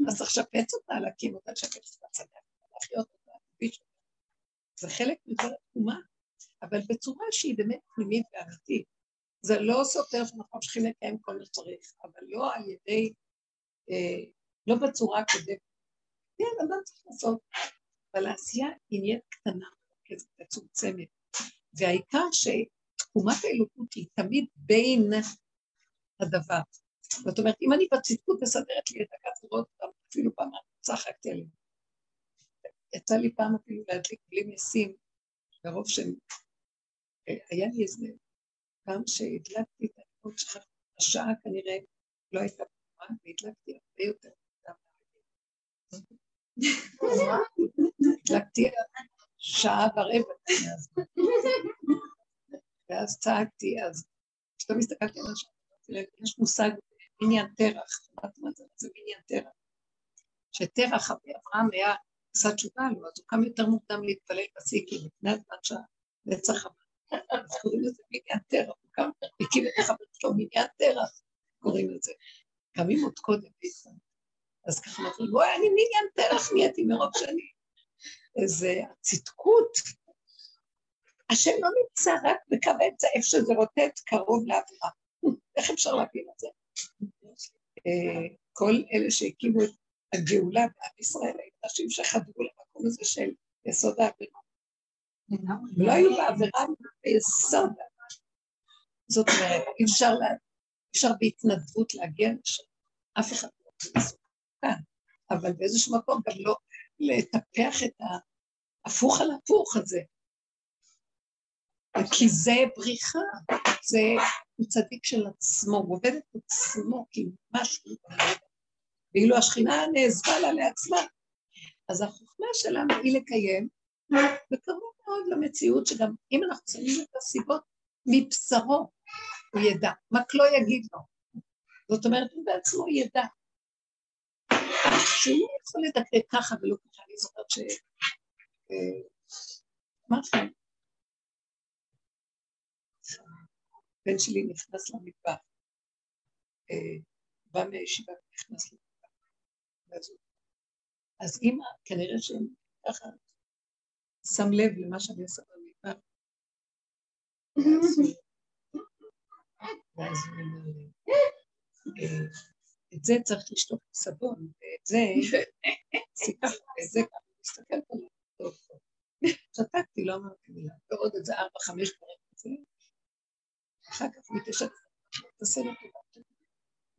A: אז צריך לשפץ אותה, להקים אותה, לשפץ אותה, צדק, להחיות אותה, להביש אותה. זה חלק מכל התקומה, אבל בצורה שהיא באמת פנימית ואמיתית. זה לא סותר שאנחנו ממשיכים לקיים כל מה שצריך, אבל לא על ידי, אה, לא בצורה הקודמת. כן, אדם צריך לעשות אבל העשייה היא נהיית קטנה, מצומצמת. והעיקר שתקומת האלוקות היא תמיד בין הדבר. זאת אומרת, אם אני בצדקות מסדרת לי את הכתבות, אפילו פעם צחקתי עליהם. יצא לי פעם אפילו להדליק בלי משים, ברוב שהם... היה לי איזה פעם שהדלקתי את העבוד שלך, השעה כנראה לא הייתה פתוחה, והדלקתי הרבה יותר הדלקתי שעה ורבע ואז צעקתי, אז פתאום הסתכלתי על השעה, יש מושג עניין תרח, זה, עניין תרח. שתרח אברהם היה עשה תשובה לו, אז הוא קם יותר מוקדם להתפלל בסיקים, לפני הזמן שהנצח הבא. אז קוראים לזה מניין תרח, הוא קם, הקים את החבר שלו, מניין תרח, קוראים לזה. קמים עוד קודם. אז ככה אומרים, בואי, אני מניין תרח נהייתי מרוב שנים. איזה הצדקות. השם לא נמצא רק בקו האמצע, איפה שזה רוטט קרוב לעבירה. איך אפשר להבין את זה? אה, כל אלה שהקימו את הגאולה בעם ישראל, היו נשים שחדרו למקום הזה של יסוד העבירה. לא היו בעבירה ביסוד זאת אומרת, אי אפשר, אפשר בהתנדבות להגיע לשם, אף אחד לא מסוכן, אבל באיזשהו מקום גם לא לטפח את ההפוך על הפוך הזה. כי זה בריחה, זה הוא צדיק של עצמו, הוא עובד את עצמו כי משהו ואילו השכינה נעזבה לה לעצמה. אז החוכמה שלנו היא לקיים, וקרוב מאוד למציאות שגם אם אנחנו שמים את הסיבות מבשרו, הוא ידע, רק לא יגיד לו. זאת אומרת, הוא בעצמו ידע. שהוא יכול לדקדק ככה ולא ככה, אני זוכרת ש... אמרתי לכם, הבן שלי נכנס למטבח, אה, בא מהישיבה ונכנס למטבח. אז אימא, כנראה שהם ככה שם לב למה שאני עושה במטבח. ואז הוא אומר לי, אה, את זה צריך לשטוף בסבון, ואת זה, ואת זה ככה, מסתכל פה, טוב. שתקתי, לא אמרתי מילה, ועוד איזה ארבע, חמש דברים. אחר כך מתשע, תעשה לו טובה.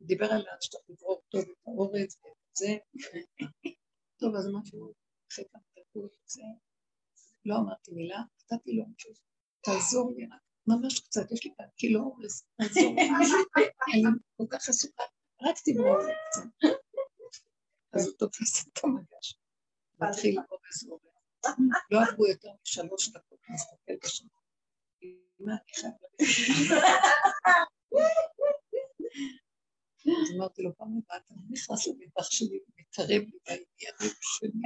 A: דיבר על שאתה לברור טוב את האורץ ואת זה. טוב, אז אמרתי לו, אחרי כמה דקות, זה, לא אמרתי מילה, נתתי לו משהו, תעזור לי רק, ממש קצת, יש לי כאן קילו אורז, תעזור לי, [LAUGHS] אני כל כך עסוקה, רק תגמור לי קצת. אז הוא תופס את המגש, מתחיל אורז. לא עברו יותר משלוש דקות להסתכל בשם. אז אמרתי לו, פעם הבאה אתה נכנס למטבח שלי ומתערב לי בעניינים שלי.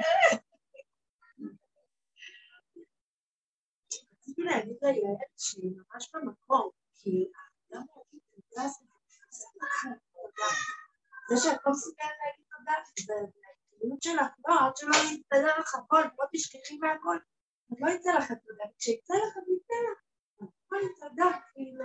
B: רציתי להגיד לילד שהיא ממש במקום, כי האדם זה שאת לא מסוגלת להגיד תודה, וההתקדמות שלך, לא, עד שלא יסתדר לך הכל, לא תשכחי מהכל, אז לא יצא לך תודה, כשיצא לך, יצא לך. הכל תודה, כאילו.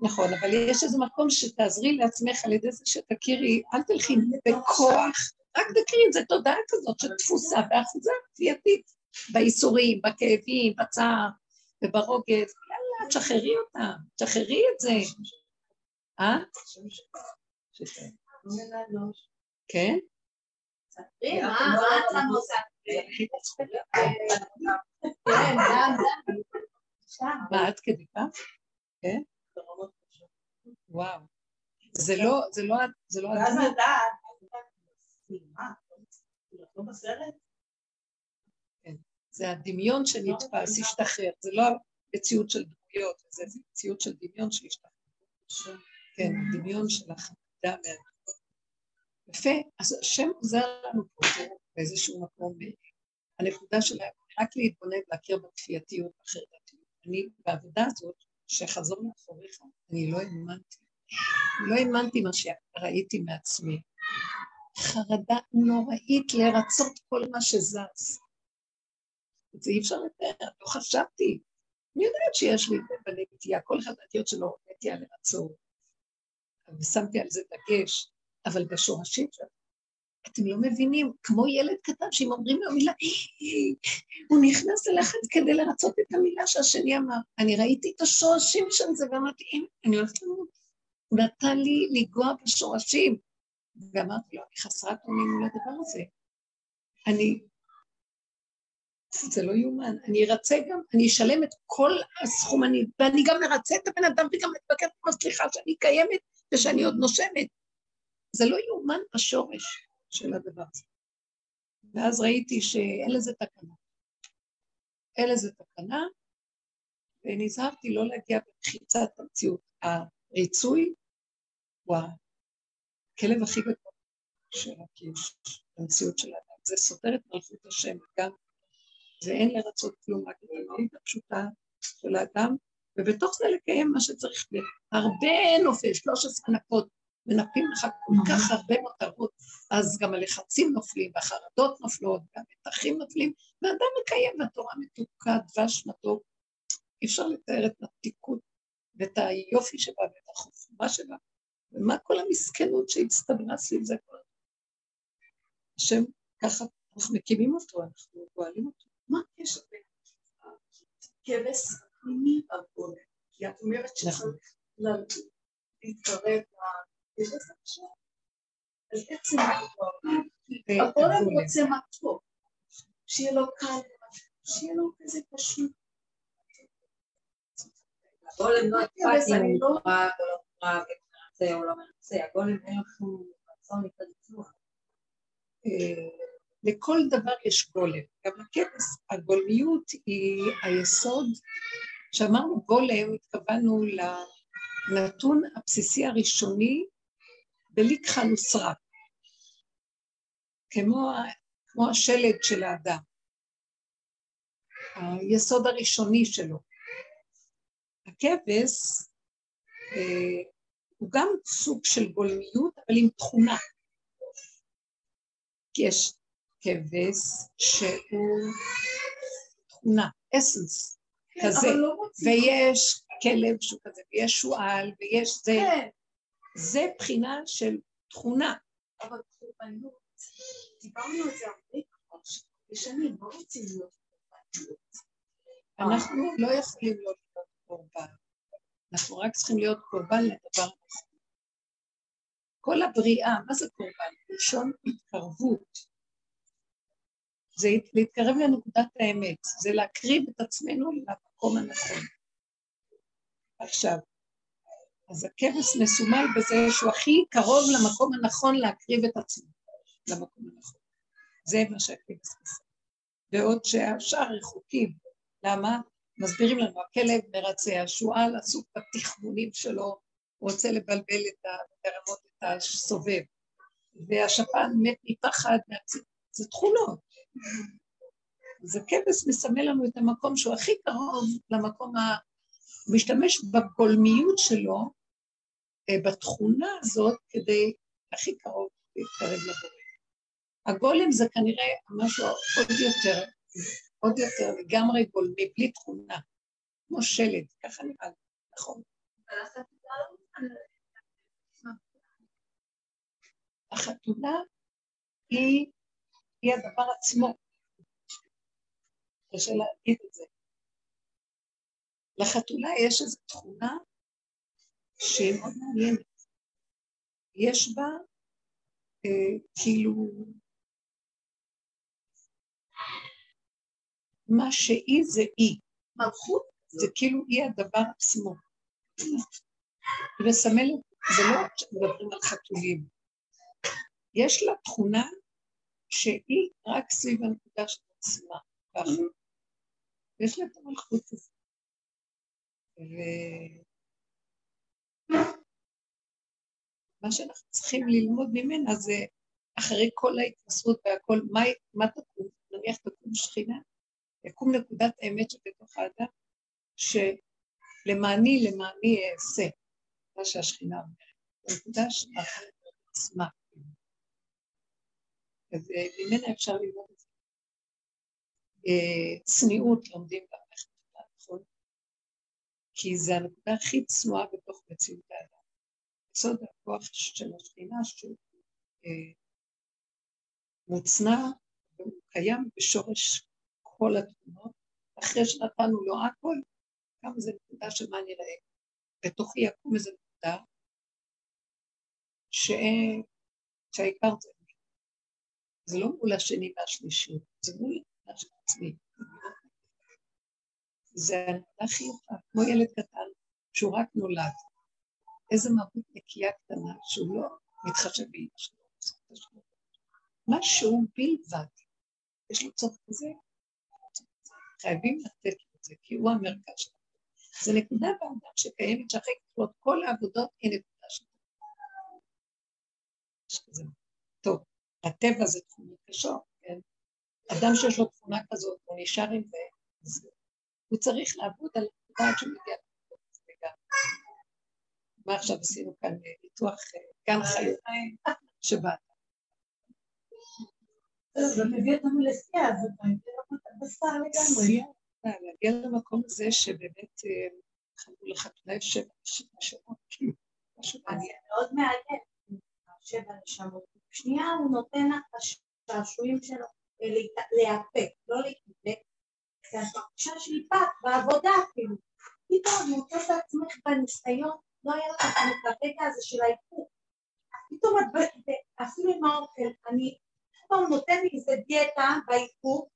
A: נכון, אבל יש איזה מקום שתעזרי לעצמך על ידי זה שתכירי, אל תלכי בכוח, רק תכירי, זו תודעה כזאת שתפוסה באחוזה כפייתית, בייסורים, בכאבים, בצער וברוגז, יאללה, תשחררי אותה, תשחררי את זה. אה? כן? מה, עד כדי כך? כן? וואו. זה לא, זה לא, זה לא...
B: ואז לדעת, לא
A: כן. זה הדמיון שנתפס, השתחרר, זה לא מציאות של דמויות, זה מציאות של דמיון שהשתחרר. כן, דמיון של החמדה מהדמות. יפה, אז השם עוזר לנו פה באיזשהו מקום, הנקודה שלהם, רק להתבונן, להכיר בכפייתיות, בחרדתיות. אני בעבודה הזאת, שחזור מאחוריך, אני לא האמנתי. לא האמנתי מה שראיתי מעצמי. חרדה נוראית לרצות כל מה שזז. זה אי אפשר לתאר, לא חשבתי. אני יודעת שיש לי בנטייה, כל אחד מהנטיות שלו נטייה לרצות. ושמתי על זה דגש, אבל בשורשים שלו, אתם לא מבינים, כמו ילד קטן שאם אומרים לו מילה, הוא נכנס ללחץ כדי לרצות את המילה שהשני אמר. אני ראיתי את השורשים של זה ואמרתי, אם אני הולכת למות. הוא נתן לי לנגוע בשורשים. ואמרתי לו, אני חסרת אונים מול הדבר הזה. אני... זה לא יאומן. אני ארצה גם, אני אשלם את כל הסכום, אני, ואני גם ארצה את הבן אדם וגם אתבקש כמו סליחה שאני קיימת ושאני עוד נושמת. זה לא יאומן בשורש של הדבר הזה. ואז ראיתי שאין לזה תקנה. אין לזה תקנה, ונזהרתי לא להגיע במחיצת המציאות. הריצוי הוא הכלב הכי גדול של הקיוש, המציאות של האדם. זה סותר את מלכות השם, גם זה אין לרצות כלום, רק המהות הפשוטה של האדם, ובתוך זה לקיים מה שצריך. הרבה נופל, 13 נפות, מנפים לך כל כך הרבה מטרות, אז גם הלחצים נופלים, והחרדות נופלות, והמתחים נופלים, ואדם מקיים, והתורה מתוקה, דבש מתוק. אי אפשר לתאר את המתיקות ואת היופי שבה ואת החוכמה שבה, ומה כל המסכנות שהצטברה סביב זה כל השם, ככה אנחנו מקימים אותו, אנחנו פועלים אותו.
B: מה הקשר בין הכבש הפנימי והגולם? כי את אומרת שצריך להתקרב לכבש עכשיו. אז מתקרב? הגולם רוצה מתוק, שיהיה לו קל, שיהיה לו כזה פשוט.
C: הגולם לא אכפת אם הוא לא מרצה או לא מרצה, הגולם אין שום רצון.
A: לכל דבר יש גולם. גם לכבש, הגולמיות היא היסוד. כשאמרנו גולם, התכוונו לנתון הבסיסי הראשוני בליקחה נוסרה, כמו, כמו השלד של האדם, היסוד הראשוני שלו. הכבש אה, הוא גם סוג של גולמיות, אבל עם תכונה. כי יש כבש שהוא תכונה, אסנס, כן, כזה, לא ויש כלב שהוא כזה, ויש שועל, ויש זה, כן. זה בחינה של תכונה.
B: אבל קורבנות, דיברנו על זה הרבה כבר, שנים, לא רוצים להיות קורבנות.
A: אנחנו לא יכולים להיות קורבן, אנחנו רק צריכים להיות קורבן לדבר הזה. כל הבריאה, מה זה קורבן? ראשון התקרבות. זה להתקרב לנקודת האמת, זה להקריב את עצמנו למקום הנכון. עכשיו, אז הכבש מסומל בזה שהוא הכי קרוב למקום הנכון להקריב את עצמו, למקום הנכון. זה מה שהכבש עושה. בעוד שהשאר רחוקים. למה? מסבירים לנו, הכלב מרצה, השועל עסוק בתכמונים שלו, רוצה לבלבל את ה... לרמות את הסובב, והשפן מת מפחד, זה תכונות. אז הכבש מסמל לנו את המקום שהוא הכי קרוב למקום ה... הוא משתמש בגולמיות שלו, בתכונה הזאת, כדי הכי קרוב להתקרב לבורא. הגולם זה כנראה משהו עוד יותר, עוד יותר לגמרי גולמי, בלי תכונה, כמו שלד, ככה נראה לי, נכון. החתונה היא היא הדבר עצמו. קשה להגיד את זה. לחתולה יש איזו תכונה שהיא מאוד מעניינת. יש בה אה, כאילו מה שהיא זה היא. מלכות זה כאילו היא הדבר עצמו. מסמלת, זה לא מדברים על חתולים. יש לה תכונה שהיא רק סביב הנקודה של עצמה, ככה. יש לה את המלכות הזאת. ומה שאנחנו צריכים ללמוד ממנה זה, אחרי כל ההתנסות והכל, מה, מה תקום? נניח תקום שכינה, יקום נקודת האמת שבתוך האדם, שלמעני, למעני אעשה, מה שהשכינה אומרת. הנקודה של עצמה. אז אה, אפשר ללמוד את זה. אה, צניעות לומדים נכון? כי זה הנקודה הכי צנועה בתוך מציאות האדם. יסוד הכוח של השכינה שהוא אה, מוצנע, והוא קיים בשורש כל התמונות, אחרי שנתנו לו הכל, כמה זה נקודה של מה נראה. בתוכי יקום איזה נקודה, שהעיקר זה. זה לא מול השני והשלישי, זה מול של עצמי. זה הנקודה הכי יפה, כמו ילד קטן, שהוא רק נולד. איזה מהות נקייה קטנה, שהוא לא מתחשב באמא שלו. משהו בלבד. יש לו צורך כזה, חייבים לתת לו את זה, כי הוא המרכז שלנו. זה נקודה באדם שקיימת שאחרי כתבות כל העבודות היא נקודה שלנו. טוב, הטבע זה תכונות קשות, כן? אדם שיש לו תכונה כזאת, הוא נשאר עם זה, אז הוא צריך לעבוד על הנקודה עד שהוא מגיע מה עכשיו עשינו כאן ניתוח אה, גן חיות שבאת.
B: זה מביא אותנו לשיא, אז אתה מביא אותנו בשר לגמרי.
A: להגיע למקום הזה שבאמת אה, חלו לך תנאי שבע נשמות, כאילו, משהו
B: מעניין. מאוד מעניין, שבע נשמות. שנייה הוא נותן לך את השעשועים שלו אה, להיאפק, לא להתאפק. זה התחושה של איפק בעבודה כאילו. פתאום מוצא את עצמך בניסיון, לא היה לך את הרגע הזה של האיפוק. פתאום אפילו עם האוכל, אני פתאום נותן לי איזה דיאטה באיפוק,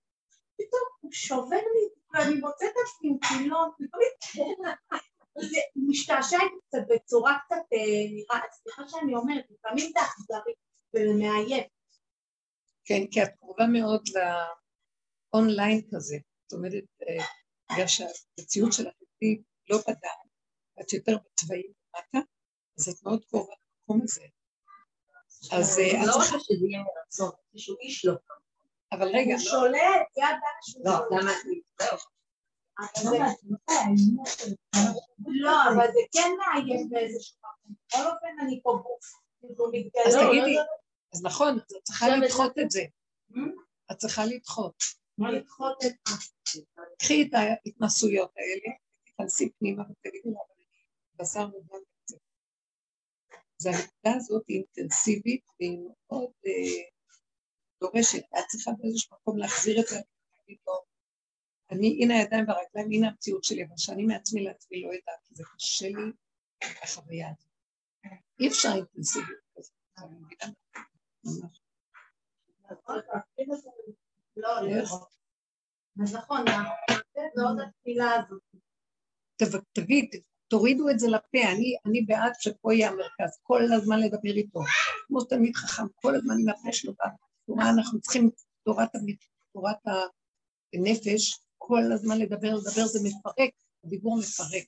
B: פתאום הוא שובר לי, ואני מוצאת את עצמי עם פילון, זה משתעשע קצת בצורה קצת אה, נראה, סליחה שאני אומרת, לפעמים זה אכזרי ומאיים.
A: כן, כי את קרובה מאוד לאונליין כזה. זאת אומרת, אה, בגלל שהמציאות של החלטי לא בדעת, את יותר בצבעים למטה, אז את מאוד קרובה למקום הזה. אז
C: אה, את לא צריכה שזה יהיה מרצון, איזשהו איש לא.
B: אבל רגע, הוא שולט, זה הדעה
C: שהוא לא, למה
B: לא, אבל זה כן מאיים באיזשהו מקום. בכל אופן, אני פה גוף.
A: אז תגידי, אז נכון, את צריכה לדחות את זה. את צריכה לדחות.
B: לדחות את?
A: קחי את ההתנסויות האלה, תיכנסי פנימה ותגידי לה, בשר מובן בזה. אז הנקודה הזאת היא אינטנסיבית והיא מאוד אה, דורשת, את צריכה באיזשהו מקום להחזיר את זה, להגיד אני, הנה הידיים והרגליים, הנה המציאות שלי, אבל שאני מעצמי לעצמי לא יודעת, כי זה קשה לי, החוויה הזאת. אי אפשר אינטנסיביות כזאת.
B: לא, לא. אז נכון, ועוד התפילה הזאת.
A: תגיד, תורידו את זה לפה, אני, אני בעד שפה יהיה המרכז, כל הזמן לדבר איתו, כמו תלמיד חכם, כל הזמן עם הפה שלו, בתורה אנחנו צריכים, תורת, תורת הנפש, כל הזמן לדבר, לדבר זה מפרק, הדיבור מפרק.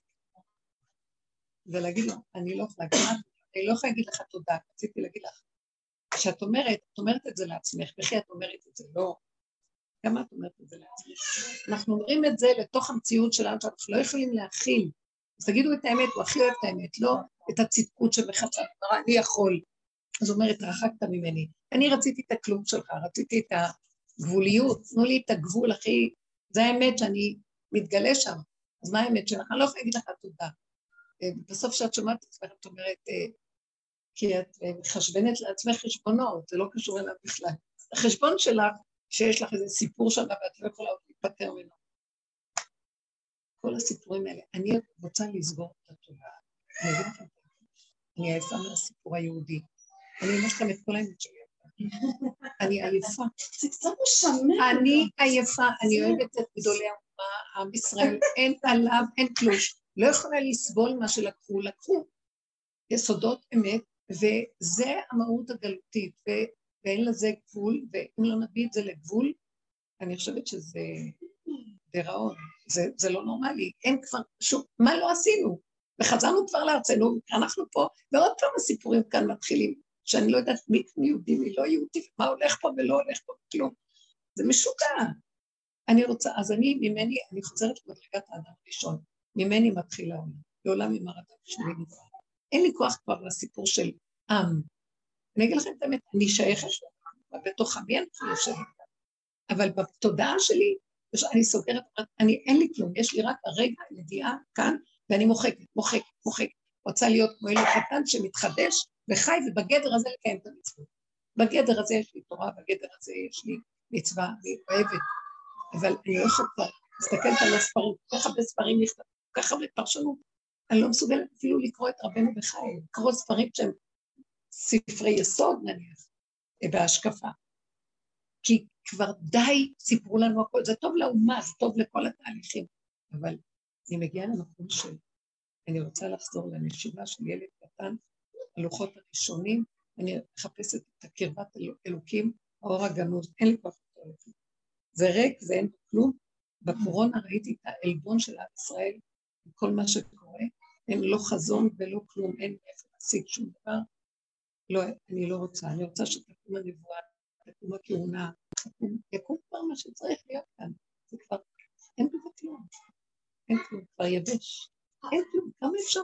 A: ולהגיד לו, אני לא יכולה להגיד, אני לא יכולה להגיד לך תודה, רציתי להגיד לך, כשאת אומרת, את אומרת את זה לעצמך, וכי את אומרת את זה, לא, גם את אומרת את זה לעצמך. אנחנו אומרים את זה לתוך המציאות שלנו, שאנחנו לא יכולים להכיל. אז תגידו את האמת, הוא הכי אוהב את האמת, לא את הצדקות שבחצה, אני יכול. אז הוא אומר, התרחקת ממני. אני רציתי את הכלום שלך, רציתי את הגבוליות, תנו לי את הגבול הכי... זה האמת שאני מתגלה שם. אז מה האמת שלך? אני לא יכולה להגיד לך תודה. אה, בסוף כשאת שומעת את עצמך, את אומרת, אה, כי את אה, מחשבנת לעצמך חשבונות, זה לא קשור אליו בכלל. החשבון שלך שיש לך איזה סיפור שם ואת לא יכולה להיפטר ממנו. כל הסיפורים האלה. אני רוצה לסגור את התודעה. אני עייפה מהסיפור היהודי. אני אומר לכם את כל האמת שלי. אני עייפה.
B: זה קצת משמר.
A: אני עייפה, אני אוהבת את גדולי האומה, עם ישראל, אין עליו, אין כלום. לא יכולה לסבול מה שלקחו, לקחו יסודות אמת, וזה המהות הגלותית. ואין לזה גבול, ואם לא נביא את זה לגבול, אני חושבת שזה דיראון, זה, זה לא נורמלי, אין כבר שום, מה לא עשינו? וחזרנו כבר לארצנו, אנחנו פה, ועוד פעם הסיפורים כאן מתחילים, שאני לא יודעת מי, יהודי, מי לא יהודי, מה הולך פה ולא הולך פה, כלום. זה משוגע. אני רוצה, אז אני, ממני, אני חוזרת למדרגת האדם הראשון, ממני מתחיל העולם, לעולם עם הרדם שלי נברא. אין לי כוח כבר לסיפור של עם, אני אגיד לכם את האמת, אני שייכת בתוך עמי אני יושבת. אבל בתודעה שלי, אני סוגרת, אני, אין לי כלום, יש לי רק הרגע, ידיעה כאן, ואני מוחקת, מוחקת, מוחקת. רוצה להיות כמו אלו קטן שמתחדש וחי, ובגדר הזה לקיים את המצוות. בגדר הזה יש לי תורה, בגדר הזה יש לי מצווה, אני אוהבת, אבל אני לא יכולה להסתכלת על הספרים, כל כך הרבה ספרים נכתבים, כל כך הרבה פרשנות, אני לא מסוגלת אפילו לקרוא את רבנו בחיים, לקרוא ספרים שהם ספרי יסוד נניח, בהשקפה. כי כבר די סיפרו לנו הכל, זה טוב לאומה, זה טוב לכל התהליכים, אבל אני מגיעה למקום של, אני רוצה לחזור לנשימה של ילד קטן, הלוחות הראשונים, אני מחפשת את הקרבת אלוקים, האור הגנוז, אין לי כוח יותר זה ריק, זה אין כלום. בקורונה ראיתי את העלבון של עם ישראל, כל מה שקורה, אין לא חזון ולא כלום, אין איפה להשיג שום דבר. לא, אני לא רוצה, אני רוצה שתקום הנבואה, תקום הכהונה, יקום כבר מה שצריך להיות כאן. זה כבר, אין בזה כלום. אין כלום, כבר יבש. אין כלום, כמה אפשר?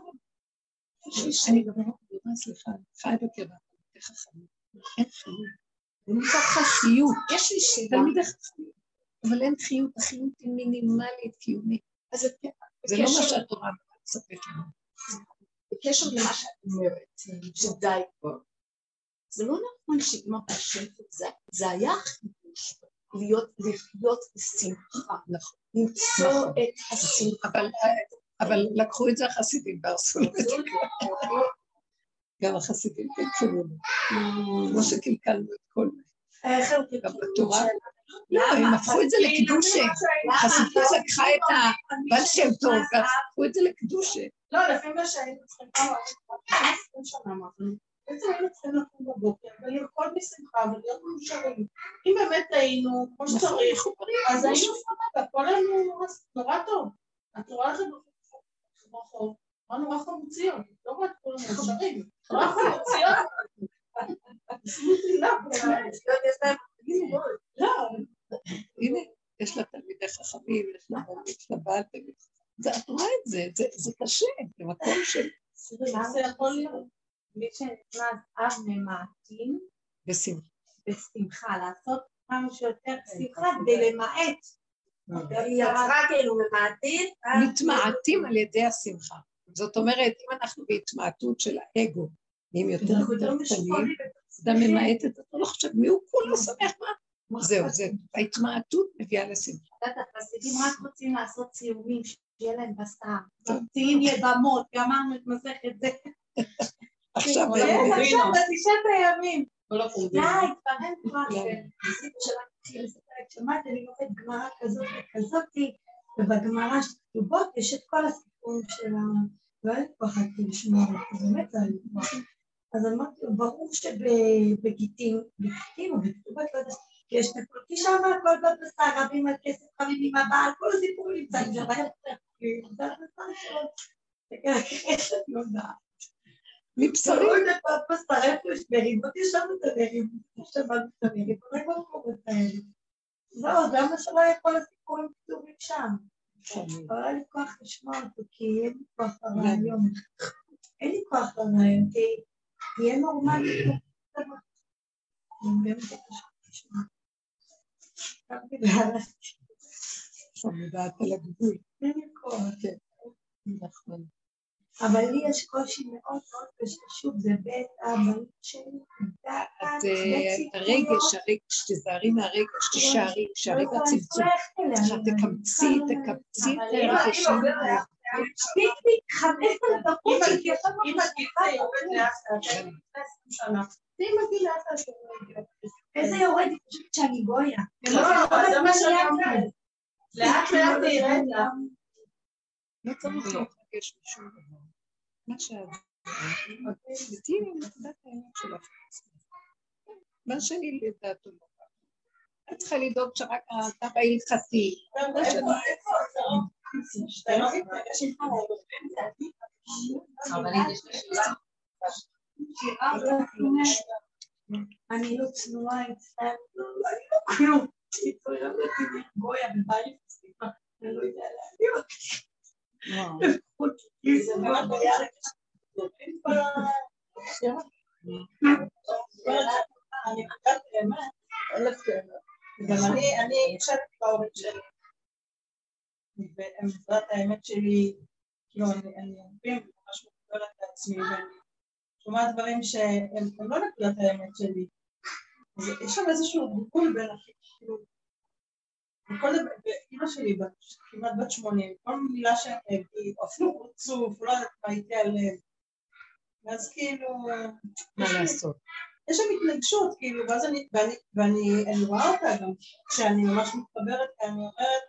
A: אני גם אומרת, סליחה, חי בקרבה, חכמים. אין חיות. זה נקרא חסיות. יש לי שאלה. תלמידי חכמים. אבל אין חיות, החיות היא מינימלית, קיומית. אז זה לא מה שהתורה מספקת לנו.
B: בקשר למה שאת אומרת, שדי כבר, זה לא נכון שאמא השם זה היה חידוש, להיות, לחיות בשמחה, נכון. למצוא נכון. את השמחה.
A: אבל לקחו את זה החסידים והרסו את זה. גם החסידים קלקלו, כמו שקלקלנו את כל זה. איך הם קלקלו? גם בתורה. לא, הם הפכו את זה לקדושה. חסידות לקחה את הבעל שם טוב, והפכו את זה לקדושה.
B: לא, לפי מה שהיינו צריכים כמה, שנה היינו צריכים לקום בבוקר ולרקוד בשמחה ולהיות מאושרים. אם באמת היינו כמו
A: נכון,
B: שצריך, אז היינו סבבה, הכל היינו נורא טוב. התורה הזאת ברחוב, אמרנו רחוב ציון, לא רק כולם מאושרים, רחוב ציון. [LAUGHS]
A: הנה, יש לה תלמידי חכמים, יש לה מורים, יש לה בעל תלמיד. את רואה את זה, זה קשה, זה מקום של...
B: זה יכול להיות? מי שנכנס אב ממעטים,
A: בשמחה.
B: בשמחה, לעשות כמה שיותר שמחה כדי למעט. היא יצרה כאילו ממעטים.
A: מתמעטים על ידי השמחה. זאת אומרת, אם אנחנו בהתמעטות של האגו, נהיים יותר קטנים, אדם ממעט את זה, אתה לא חושב מי הוא כולו שמח מה? זהו, זה, ההתמעטות מביאה לשמחה.
B: החסידים רק רוצים לעשות ציורים, שיהיה להם בשר, ממציאים יבמות, גמרנו את מסכת זה. [LAUGHS]
A: עכשיו,
B: עכשיו, בתשעת הימים. די, כבר אין כבר. שמעתי, אני לומד גמרא כזאת וכזאתי, ובגמרא שכתובות יש את כל הסיפורים של ה... לא כוח לשמוע, באמת זה היה אז אמרתי לו, ברור שבגיטין, בגיטין או בכתובות, לא יודעת, יש נקוד, כי שם הכל בבשר, רבים על כסף, עם הבעל, כל הסיפורים נמצאים שם, היה זה הבשר שלו, איך את יודעת?
A: מבשרים.
B: בבשר, איפה יש מריבות? יש לנו את המריבות, שמענו את המריבות, רק במקומות האלה. זהו, זה מה שלא היה כל הסיפורים כתובים שם. אבל היה לי כוח לשמוע אותו, כי אין לי כוח לרעיון. אין לי כוח לרעיון, כי... תהיה נורמלי.
A: מודעת על הגבול.
B: כן, נכון. אבל לי יש קושי מאוד מאוד קשה, שוב, זה בית הבית שלי,
A: את הרגש, הרגש, תזהרי מהרגש, תישארי, תישארי בצמצום. תקמצי, תקמצי את הרגשים.
B: מספיק חמש דקות,
C: אם הגיל יורד לאט
B: איזה יורד? היא חושבת שאני גויה.
C: לא, זה מה שאני אומרת. לאט לאט זה ירד לה.
A: לא צריך להתרגש משום דבר. מה שאת... תהיי נקודת האמת שלך. מה שאני לדעתו לא את צריכה לדאוג שרק אתה בהלכתי.
B: אני לא צנועה אצלם, אני לא כלום. אני לא יודע להביא גם אני יושבת האמת שלי, כאילו אני הרבה ממש מקבלת לעצמי ואני שומעת דברים שהם לא נקודת האמת שלי
D: יש שם איזשהו דיכוי בין כאילו, ואימא שלי כמעט בת שמונים, כל מילה שהיא אפילו רצוף, לא יודעת מה הייתי עליהם. ואז כאילו...
A: מה לעשות?
D: יש שם התנגשות, כאילו, ואז אני, ואני, ואני רואה אותה גם, כשאני ממש מתחברת, אני אומרת,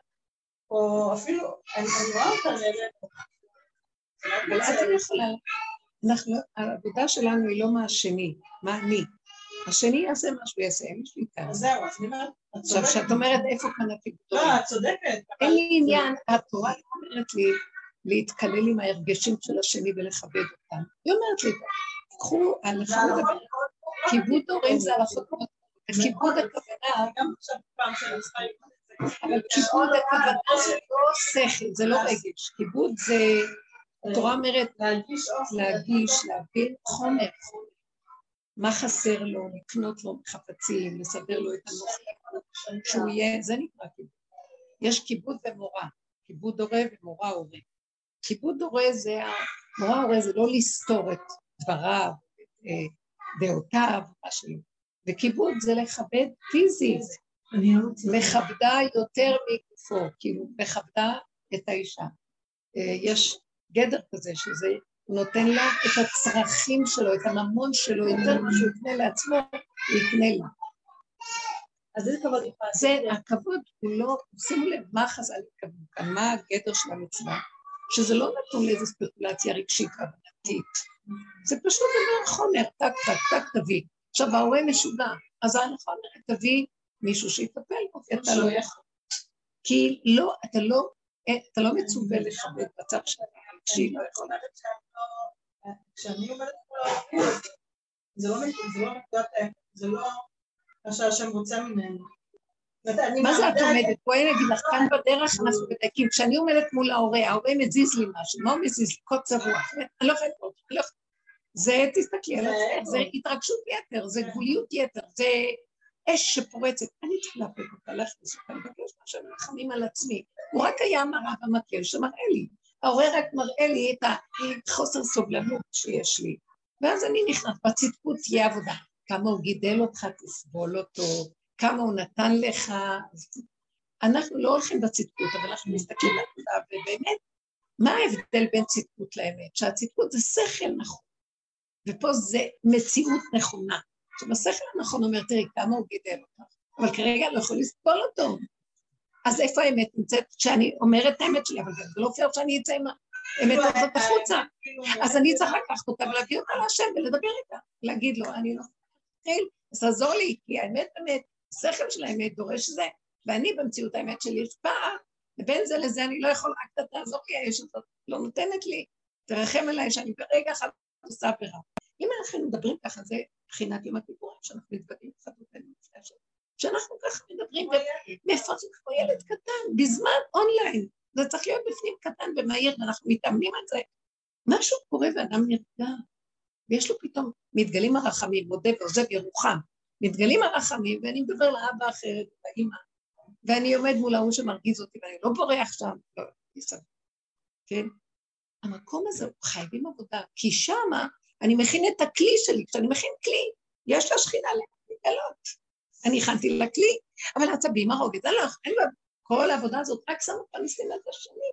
D: או אפילו, אני, אני רואה אותה
A: יכולה, אנחנו, העבודה שלנו היא לא מה השני, מה אני. השני יעשה מה שהוא יעשה, אין לי שליטה.
D: זהו, אז אני אומרת,
A: עכשיו, כשאת אומרת איפה כאן הפיגורים?
D: לא, את צודקת.
A: אין לי עניין, התורה אומרת לי להתקלל עם ההרגשים של השני ולכבד אותם. היא אומרת לי, קחו הלכה לדבר. כיבוד הורים זה הלכות מאוד. כיבוד הכוונה, אבל כיבוד הכוונה זה לא שכל, זה לא רגש. כיבוד זה, התורה אומרת להגיש, להבין חומר. מה חסר לו, לקנות לו חפצים, לסדר לו את הנושא, שהוא יהיה, זה נקרא כיבוד. יש כיבוד ומורה, כיבוד הורה ומורה הורה. כיבוד הורה זה, מורה הורה זה לא לסתור את דבריו, אה, דעותיו, מה שלא. וכיבוד זה לכבד פיזית, מכבדה יותר מגופו, כאילו מכבדה את האישה. אה, יש גדר כזה שזה נותן לה את הצרכים שלו, את הממון שלו, יותר ממה שהוא יקנה לעצמו, הוא יקנה לה.
D: אז איזה כבוד יכולה
A: זה, הכבוד הוא לא, שימו לב מה חז"ל התכוונו כאן, מה הגדר של המצווה, שזה לא נתון לאיזו ספקולציה רגשית רבנתית, זה פשוט דבר חומר, טק טק טק תביא. עכשיו ההורה משוגע, אז ההלכה אומרת תביא מישהו שיטפל בו, כי אתה לא יכול. כי לא, אתה לא, אתה לא מצווה לכבד מצב שהיא לא יכולה.
D: כשאני עומדת מול העובדים, זה לא נקודת זה לא מה שהשם רוצה ממנו.
A: מה זה את עומדת? בואי אני אגיד לך, כאן בדרך אנחנו מדייקים. כשאני עומדת מול ההורה, ההורה מזיז לי משהו, הוא מזיז לי? קוצר רוח. אני לא יכולה אני לא. זה, תסתכלי על עצמך, זה התרגשות יתר, זה גבוליות יתר, זה אש שפורצת. אני צריכה לאפק אותה, להכניס אותה, לבקש מה שהם נלחמים על עצמי. הוא רק היה מראה במקל שמראה לי. ההורה רק מראה לי את החוסר סובלנות שיש לי. ואז אני נכנס, בצדקות תהיה עבודה. כמה הוא גידל אותך, תסבול אותו, כמה הוא נתן לך. אנחנו לא הולכים בצדקות, אבל אנחנו מסתכלים על עבודה, ובאמת, מה ההבדל בין צדקות לאמת? שהצדקות זה שכל נכון, ופה זה מציאות נכונה. עכשיו, השכל הנכון אומר, תראי, כמה הוא גידל אותך, אבל כרגע אני לא יכול לסבול אותו. אז איפה האמת נמצאת? כשאני אומרת את האמת שלי, אבל זה לא פייר שאני אצא עם האמת הזאת החוצה. אז אני צריכה לקחת אותה ולהביא אותה להשם ולדבר איתה, להגיד לו, אני לא יכולה אז תעזור לי, כי האמת באמת, השכל של האמת דורש זה, ואני במציאות האמת שלי יש פער, ובין זה לזה אני לא יכול, רק אתה תעזור לי, האש הזאת לא נותנת לי, תרחם עליי שאני ברגע אחד עושה עבירה. אם אנחנו מדברים ככה, זה מבחינת יום הכיפורים, שאנחנו מתוודעים קצת אותנו לפני השם. שאנחנו ככה מדברים ומפרקים כמו ילד קטן, בזמן אונליין. זה צריך להיות בפנים קטן ומהיר, ואנחנו מתאמנים על זה. משהו קורה ואדם נרגע, ויש לו פתאום, מתגלים הרחמים, מודה ועוזב ירוחם. מתגלים הרחמים, ואני מדבר לאבא אחרת, לאימא, ואני עומד מול ההוא שמרגיז אותי, ואני לא בורח שם, לא, יסתכל, כן? המקום הזה, חייבים עבודה, כי שמה אני מכין את הכלי שלי, כשאני מכין כלי, יש לשכינה לגלות. אני הכנתי לכלי, אבל עצבים, הרוגז, אני לא, אין לו, כל העבודה הזאת רק שמו פלסטין על השני.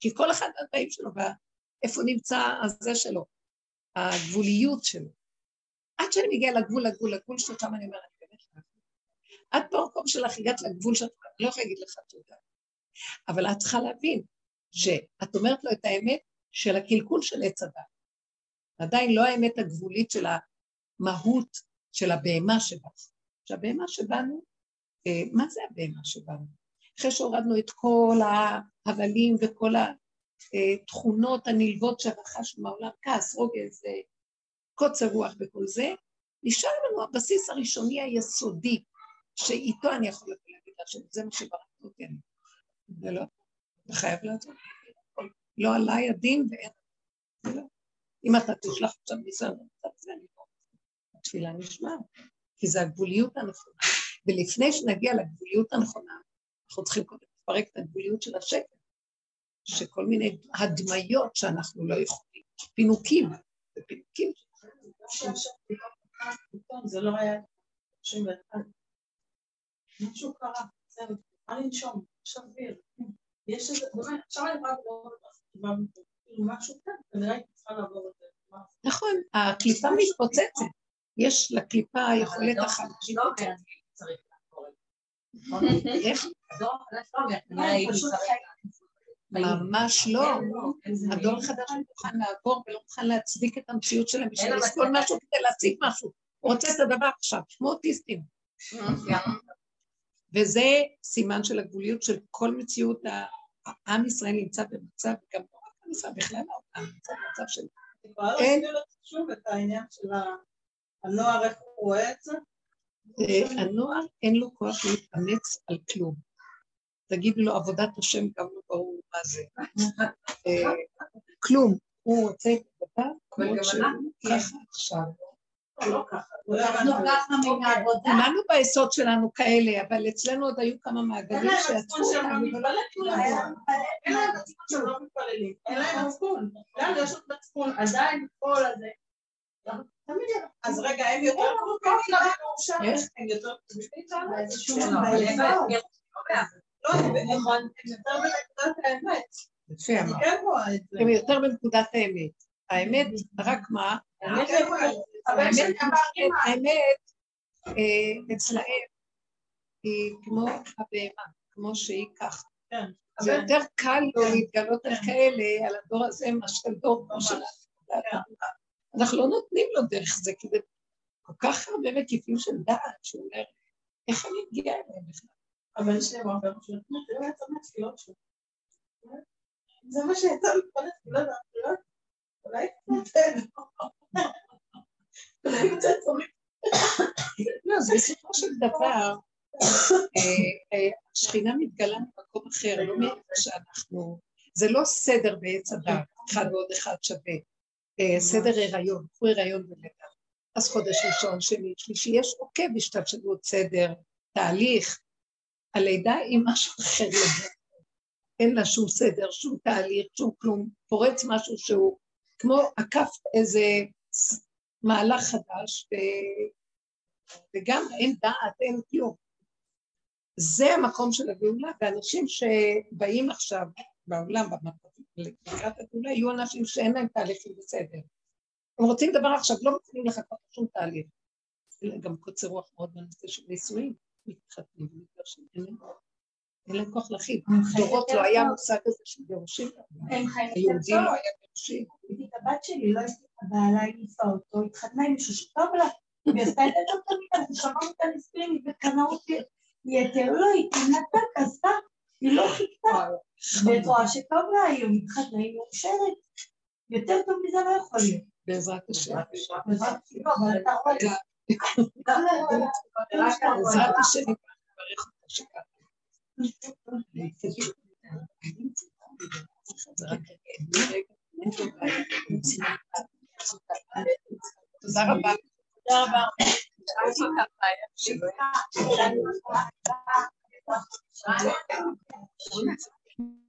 A: כי כל אחד מהדברים שלו, ואיפה נמצא הזה שלו, הגבוליות שלו. עד שאני מגיעה לגבול, לגבול, לגבול שלו, שם אני אומרת, עד במקום שלך הגעת לגבול אני לא יכולה להגיד לך תודה. אבל את צריכה להבין שאת אומרת לו את האמת של הקלקול של עץ הדת. עדיין לא האמת הגבולית של המהות של הבהמה שבך. שהבהמה שבנו, אה, מה זה הבהמה שבנו? אחרי שהורדנו את כל ההבלים וכל התכונות הנלוות שרכשנו מהעולם, כעס, רוגז, אה, קוצר רוח וכל זה, נשאר לנו הבסיס הראשוני היסודי, שאיתו אני יכול להגיד להשם, זה מה שברקת אותי, זה לא, אתה חייב לעשות, לא עליי הדין ואין, לא. אם אתה תשלח עכשיו ניסיון, לא התפילה נשמעת. כי זה הגבוליות הנכונה. ולפני שנגיע לגבוליות הנכונה, אנחנו צריכים קודם לפרק את הגבוליות של השקר, שכל מיני הדמיות שאנחנו לא יכולים, פינוקים.
D: זה לא היה... 31. משהו קרה, זהו, צריכה לנשום, יש אוויר. יש איזה, באמת, עכשיו אני רק לא כאילו משהו כאן, כנראה הייתי צריכה לעבור את זה.
A: נכון, הקליפה מתפוצצת. יש לקליפה יכולת אחת. [LAUGHS]
C: לא לא צריך
A: ממש לא.
C: לא.
A: הדור החדש לא מוכן לעבור ולא מוכן להצדיק את המציאות שלהם בשביל לסבול משהו כדי להציג משהו. הוא רוצה את הדבר עכשיו, כמו אוטיסטים. וזה סימן של הגבוליות של כל מציאות, העם ישראל נמצא במצב, גם לא רק עם ישראל, בכלל העולם נמצא במצב של...
D: את שוב את העניין של ה- הנוער, איך הוא רואה את זה?
A: אה, הנוער אין לו כוח להתאמץ על כלום. תגידו לו עבודת השם גם לא ברור מה זה. [LAUGHS] אה, כלום. הוא רוצה את הדבר כמו
C: גם
A: שהוא
C: אנחנו,
A: ככה עכשיו.
D: לא לא
B: אנחנו. ככה מן העבודה.
A: כולנו ביסוד שלנו כאלה, אבל אצלנו עוד היו כמה מעגלים
D: שהם לא
A: אותנו.
D: אין להם מצפון שהם לא מתפללים. אין להם מצפון. לנו יש עוד מצפון, עדיין כל הזה. יהיה. אז רגע, הם יותר קרובים? הם יותר קרובים
C: כן, לא.
D: לא, הם הם יותר בנקודת האמת. כן.
A: הם יותר בנקודת האמת. האמת, רק מה?
D: כן
A: האמת, אה, אצלהם היא כמו הבהמה, כמו שהיא ככה.
D: כן.
A: זה יותר קל לו להתגלות על כאלה, על הדור הזה, מה של דור כמו שלנו. אנחנו לא נותנים לו דרך זה, כי זה כל כך הרבה מקיפים של דעת, שהוא אומר, איך אני אגיע אליהם בכלל?
D: הבן שלי אמר, הבן שלי, תראה מה יצא מהתפילות שלו. זה מה שיצא מכל התפילות, התפילות. אולי קצת, אולי קצת.
A: לא, אז בסופו של דבר, אה, אה, השכינה מתגלה ממקום אחר, לא מאיפה שאנחנו... זה לא סדר בעץ הדת, אחד ועוד אחד שווה. אה, סדר הריון, קחו הריון ולידה. אז חודש ראשון, שני, שלישי, יש עוקב השתלשלות סדר, תהליך. הלידה היא משהו אחר לגמרי. אין לה שום סדר, שום תהליך, שום כלום. פורץ משהו שהוא כמו עקף איזה מהלך חדש, ו... וגם אין דעת, אין כלום. זה המקום של הגאולה, ואנשים שבאים עכשיו בעולם, לקראת הגאולה, יהיו אנשים שאין להם תהליכים בסדר. הם רוצים דבר עכשיו, לא מתחילים לחכות לשום תהליך. גם קוצר רוח מאוד בנושא של נישואים, מתחתנים, מתגרשים, אין להם כוח. להכיל. דורות לא היה מושג הזה של גירושים.
B: הם חיים יותר
A: היהודי
B: טוב.
A: לא היה גירושים.
B: הבת שלי, לא הצליחה בעלה, היא ניסה אותו, התחתנה עם מישהו שטוב לה, היא עשתה את זה טוב תמיד, אנחנו שמענו את הנישואים, וקנה אותי יתר, לא, היא נתק, עשתה, היא לא חיכתה, ואת רואה שטוב לה, היא מתחתנה, היא מאושרת. יותר טוב מזה לא יכול להיות.
A: בעזרת השם.
B: בעזרת השם, לא, אבל אתה רואה,
A: בעזרת השם, תודה רבה.
C: תודה רבה.
B: 我
A: 是小姐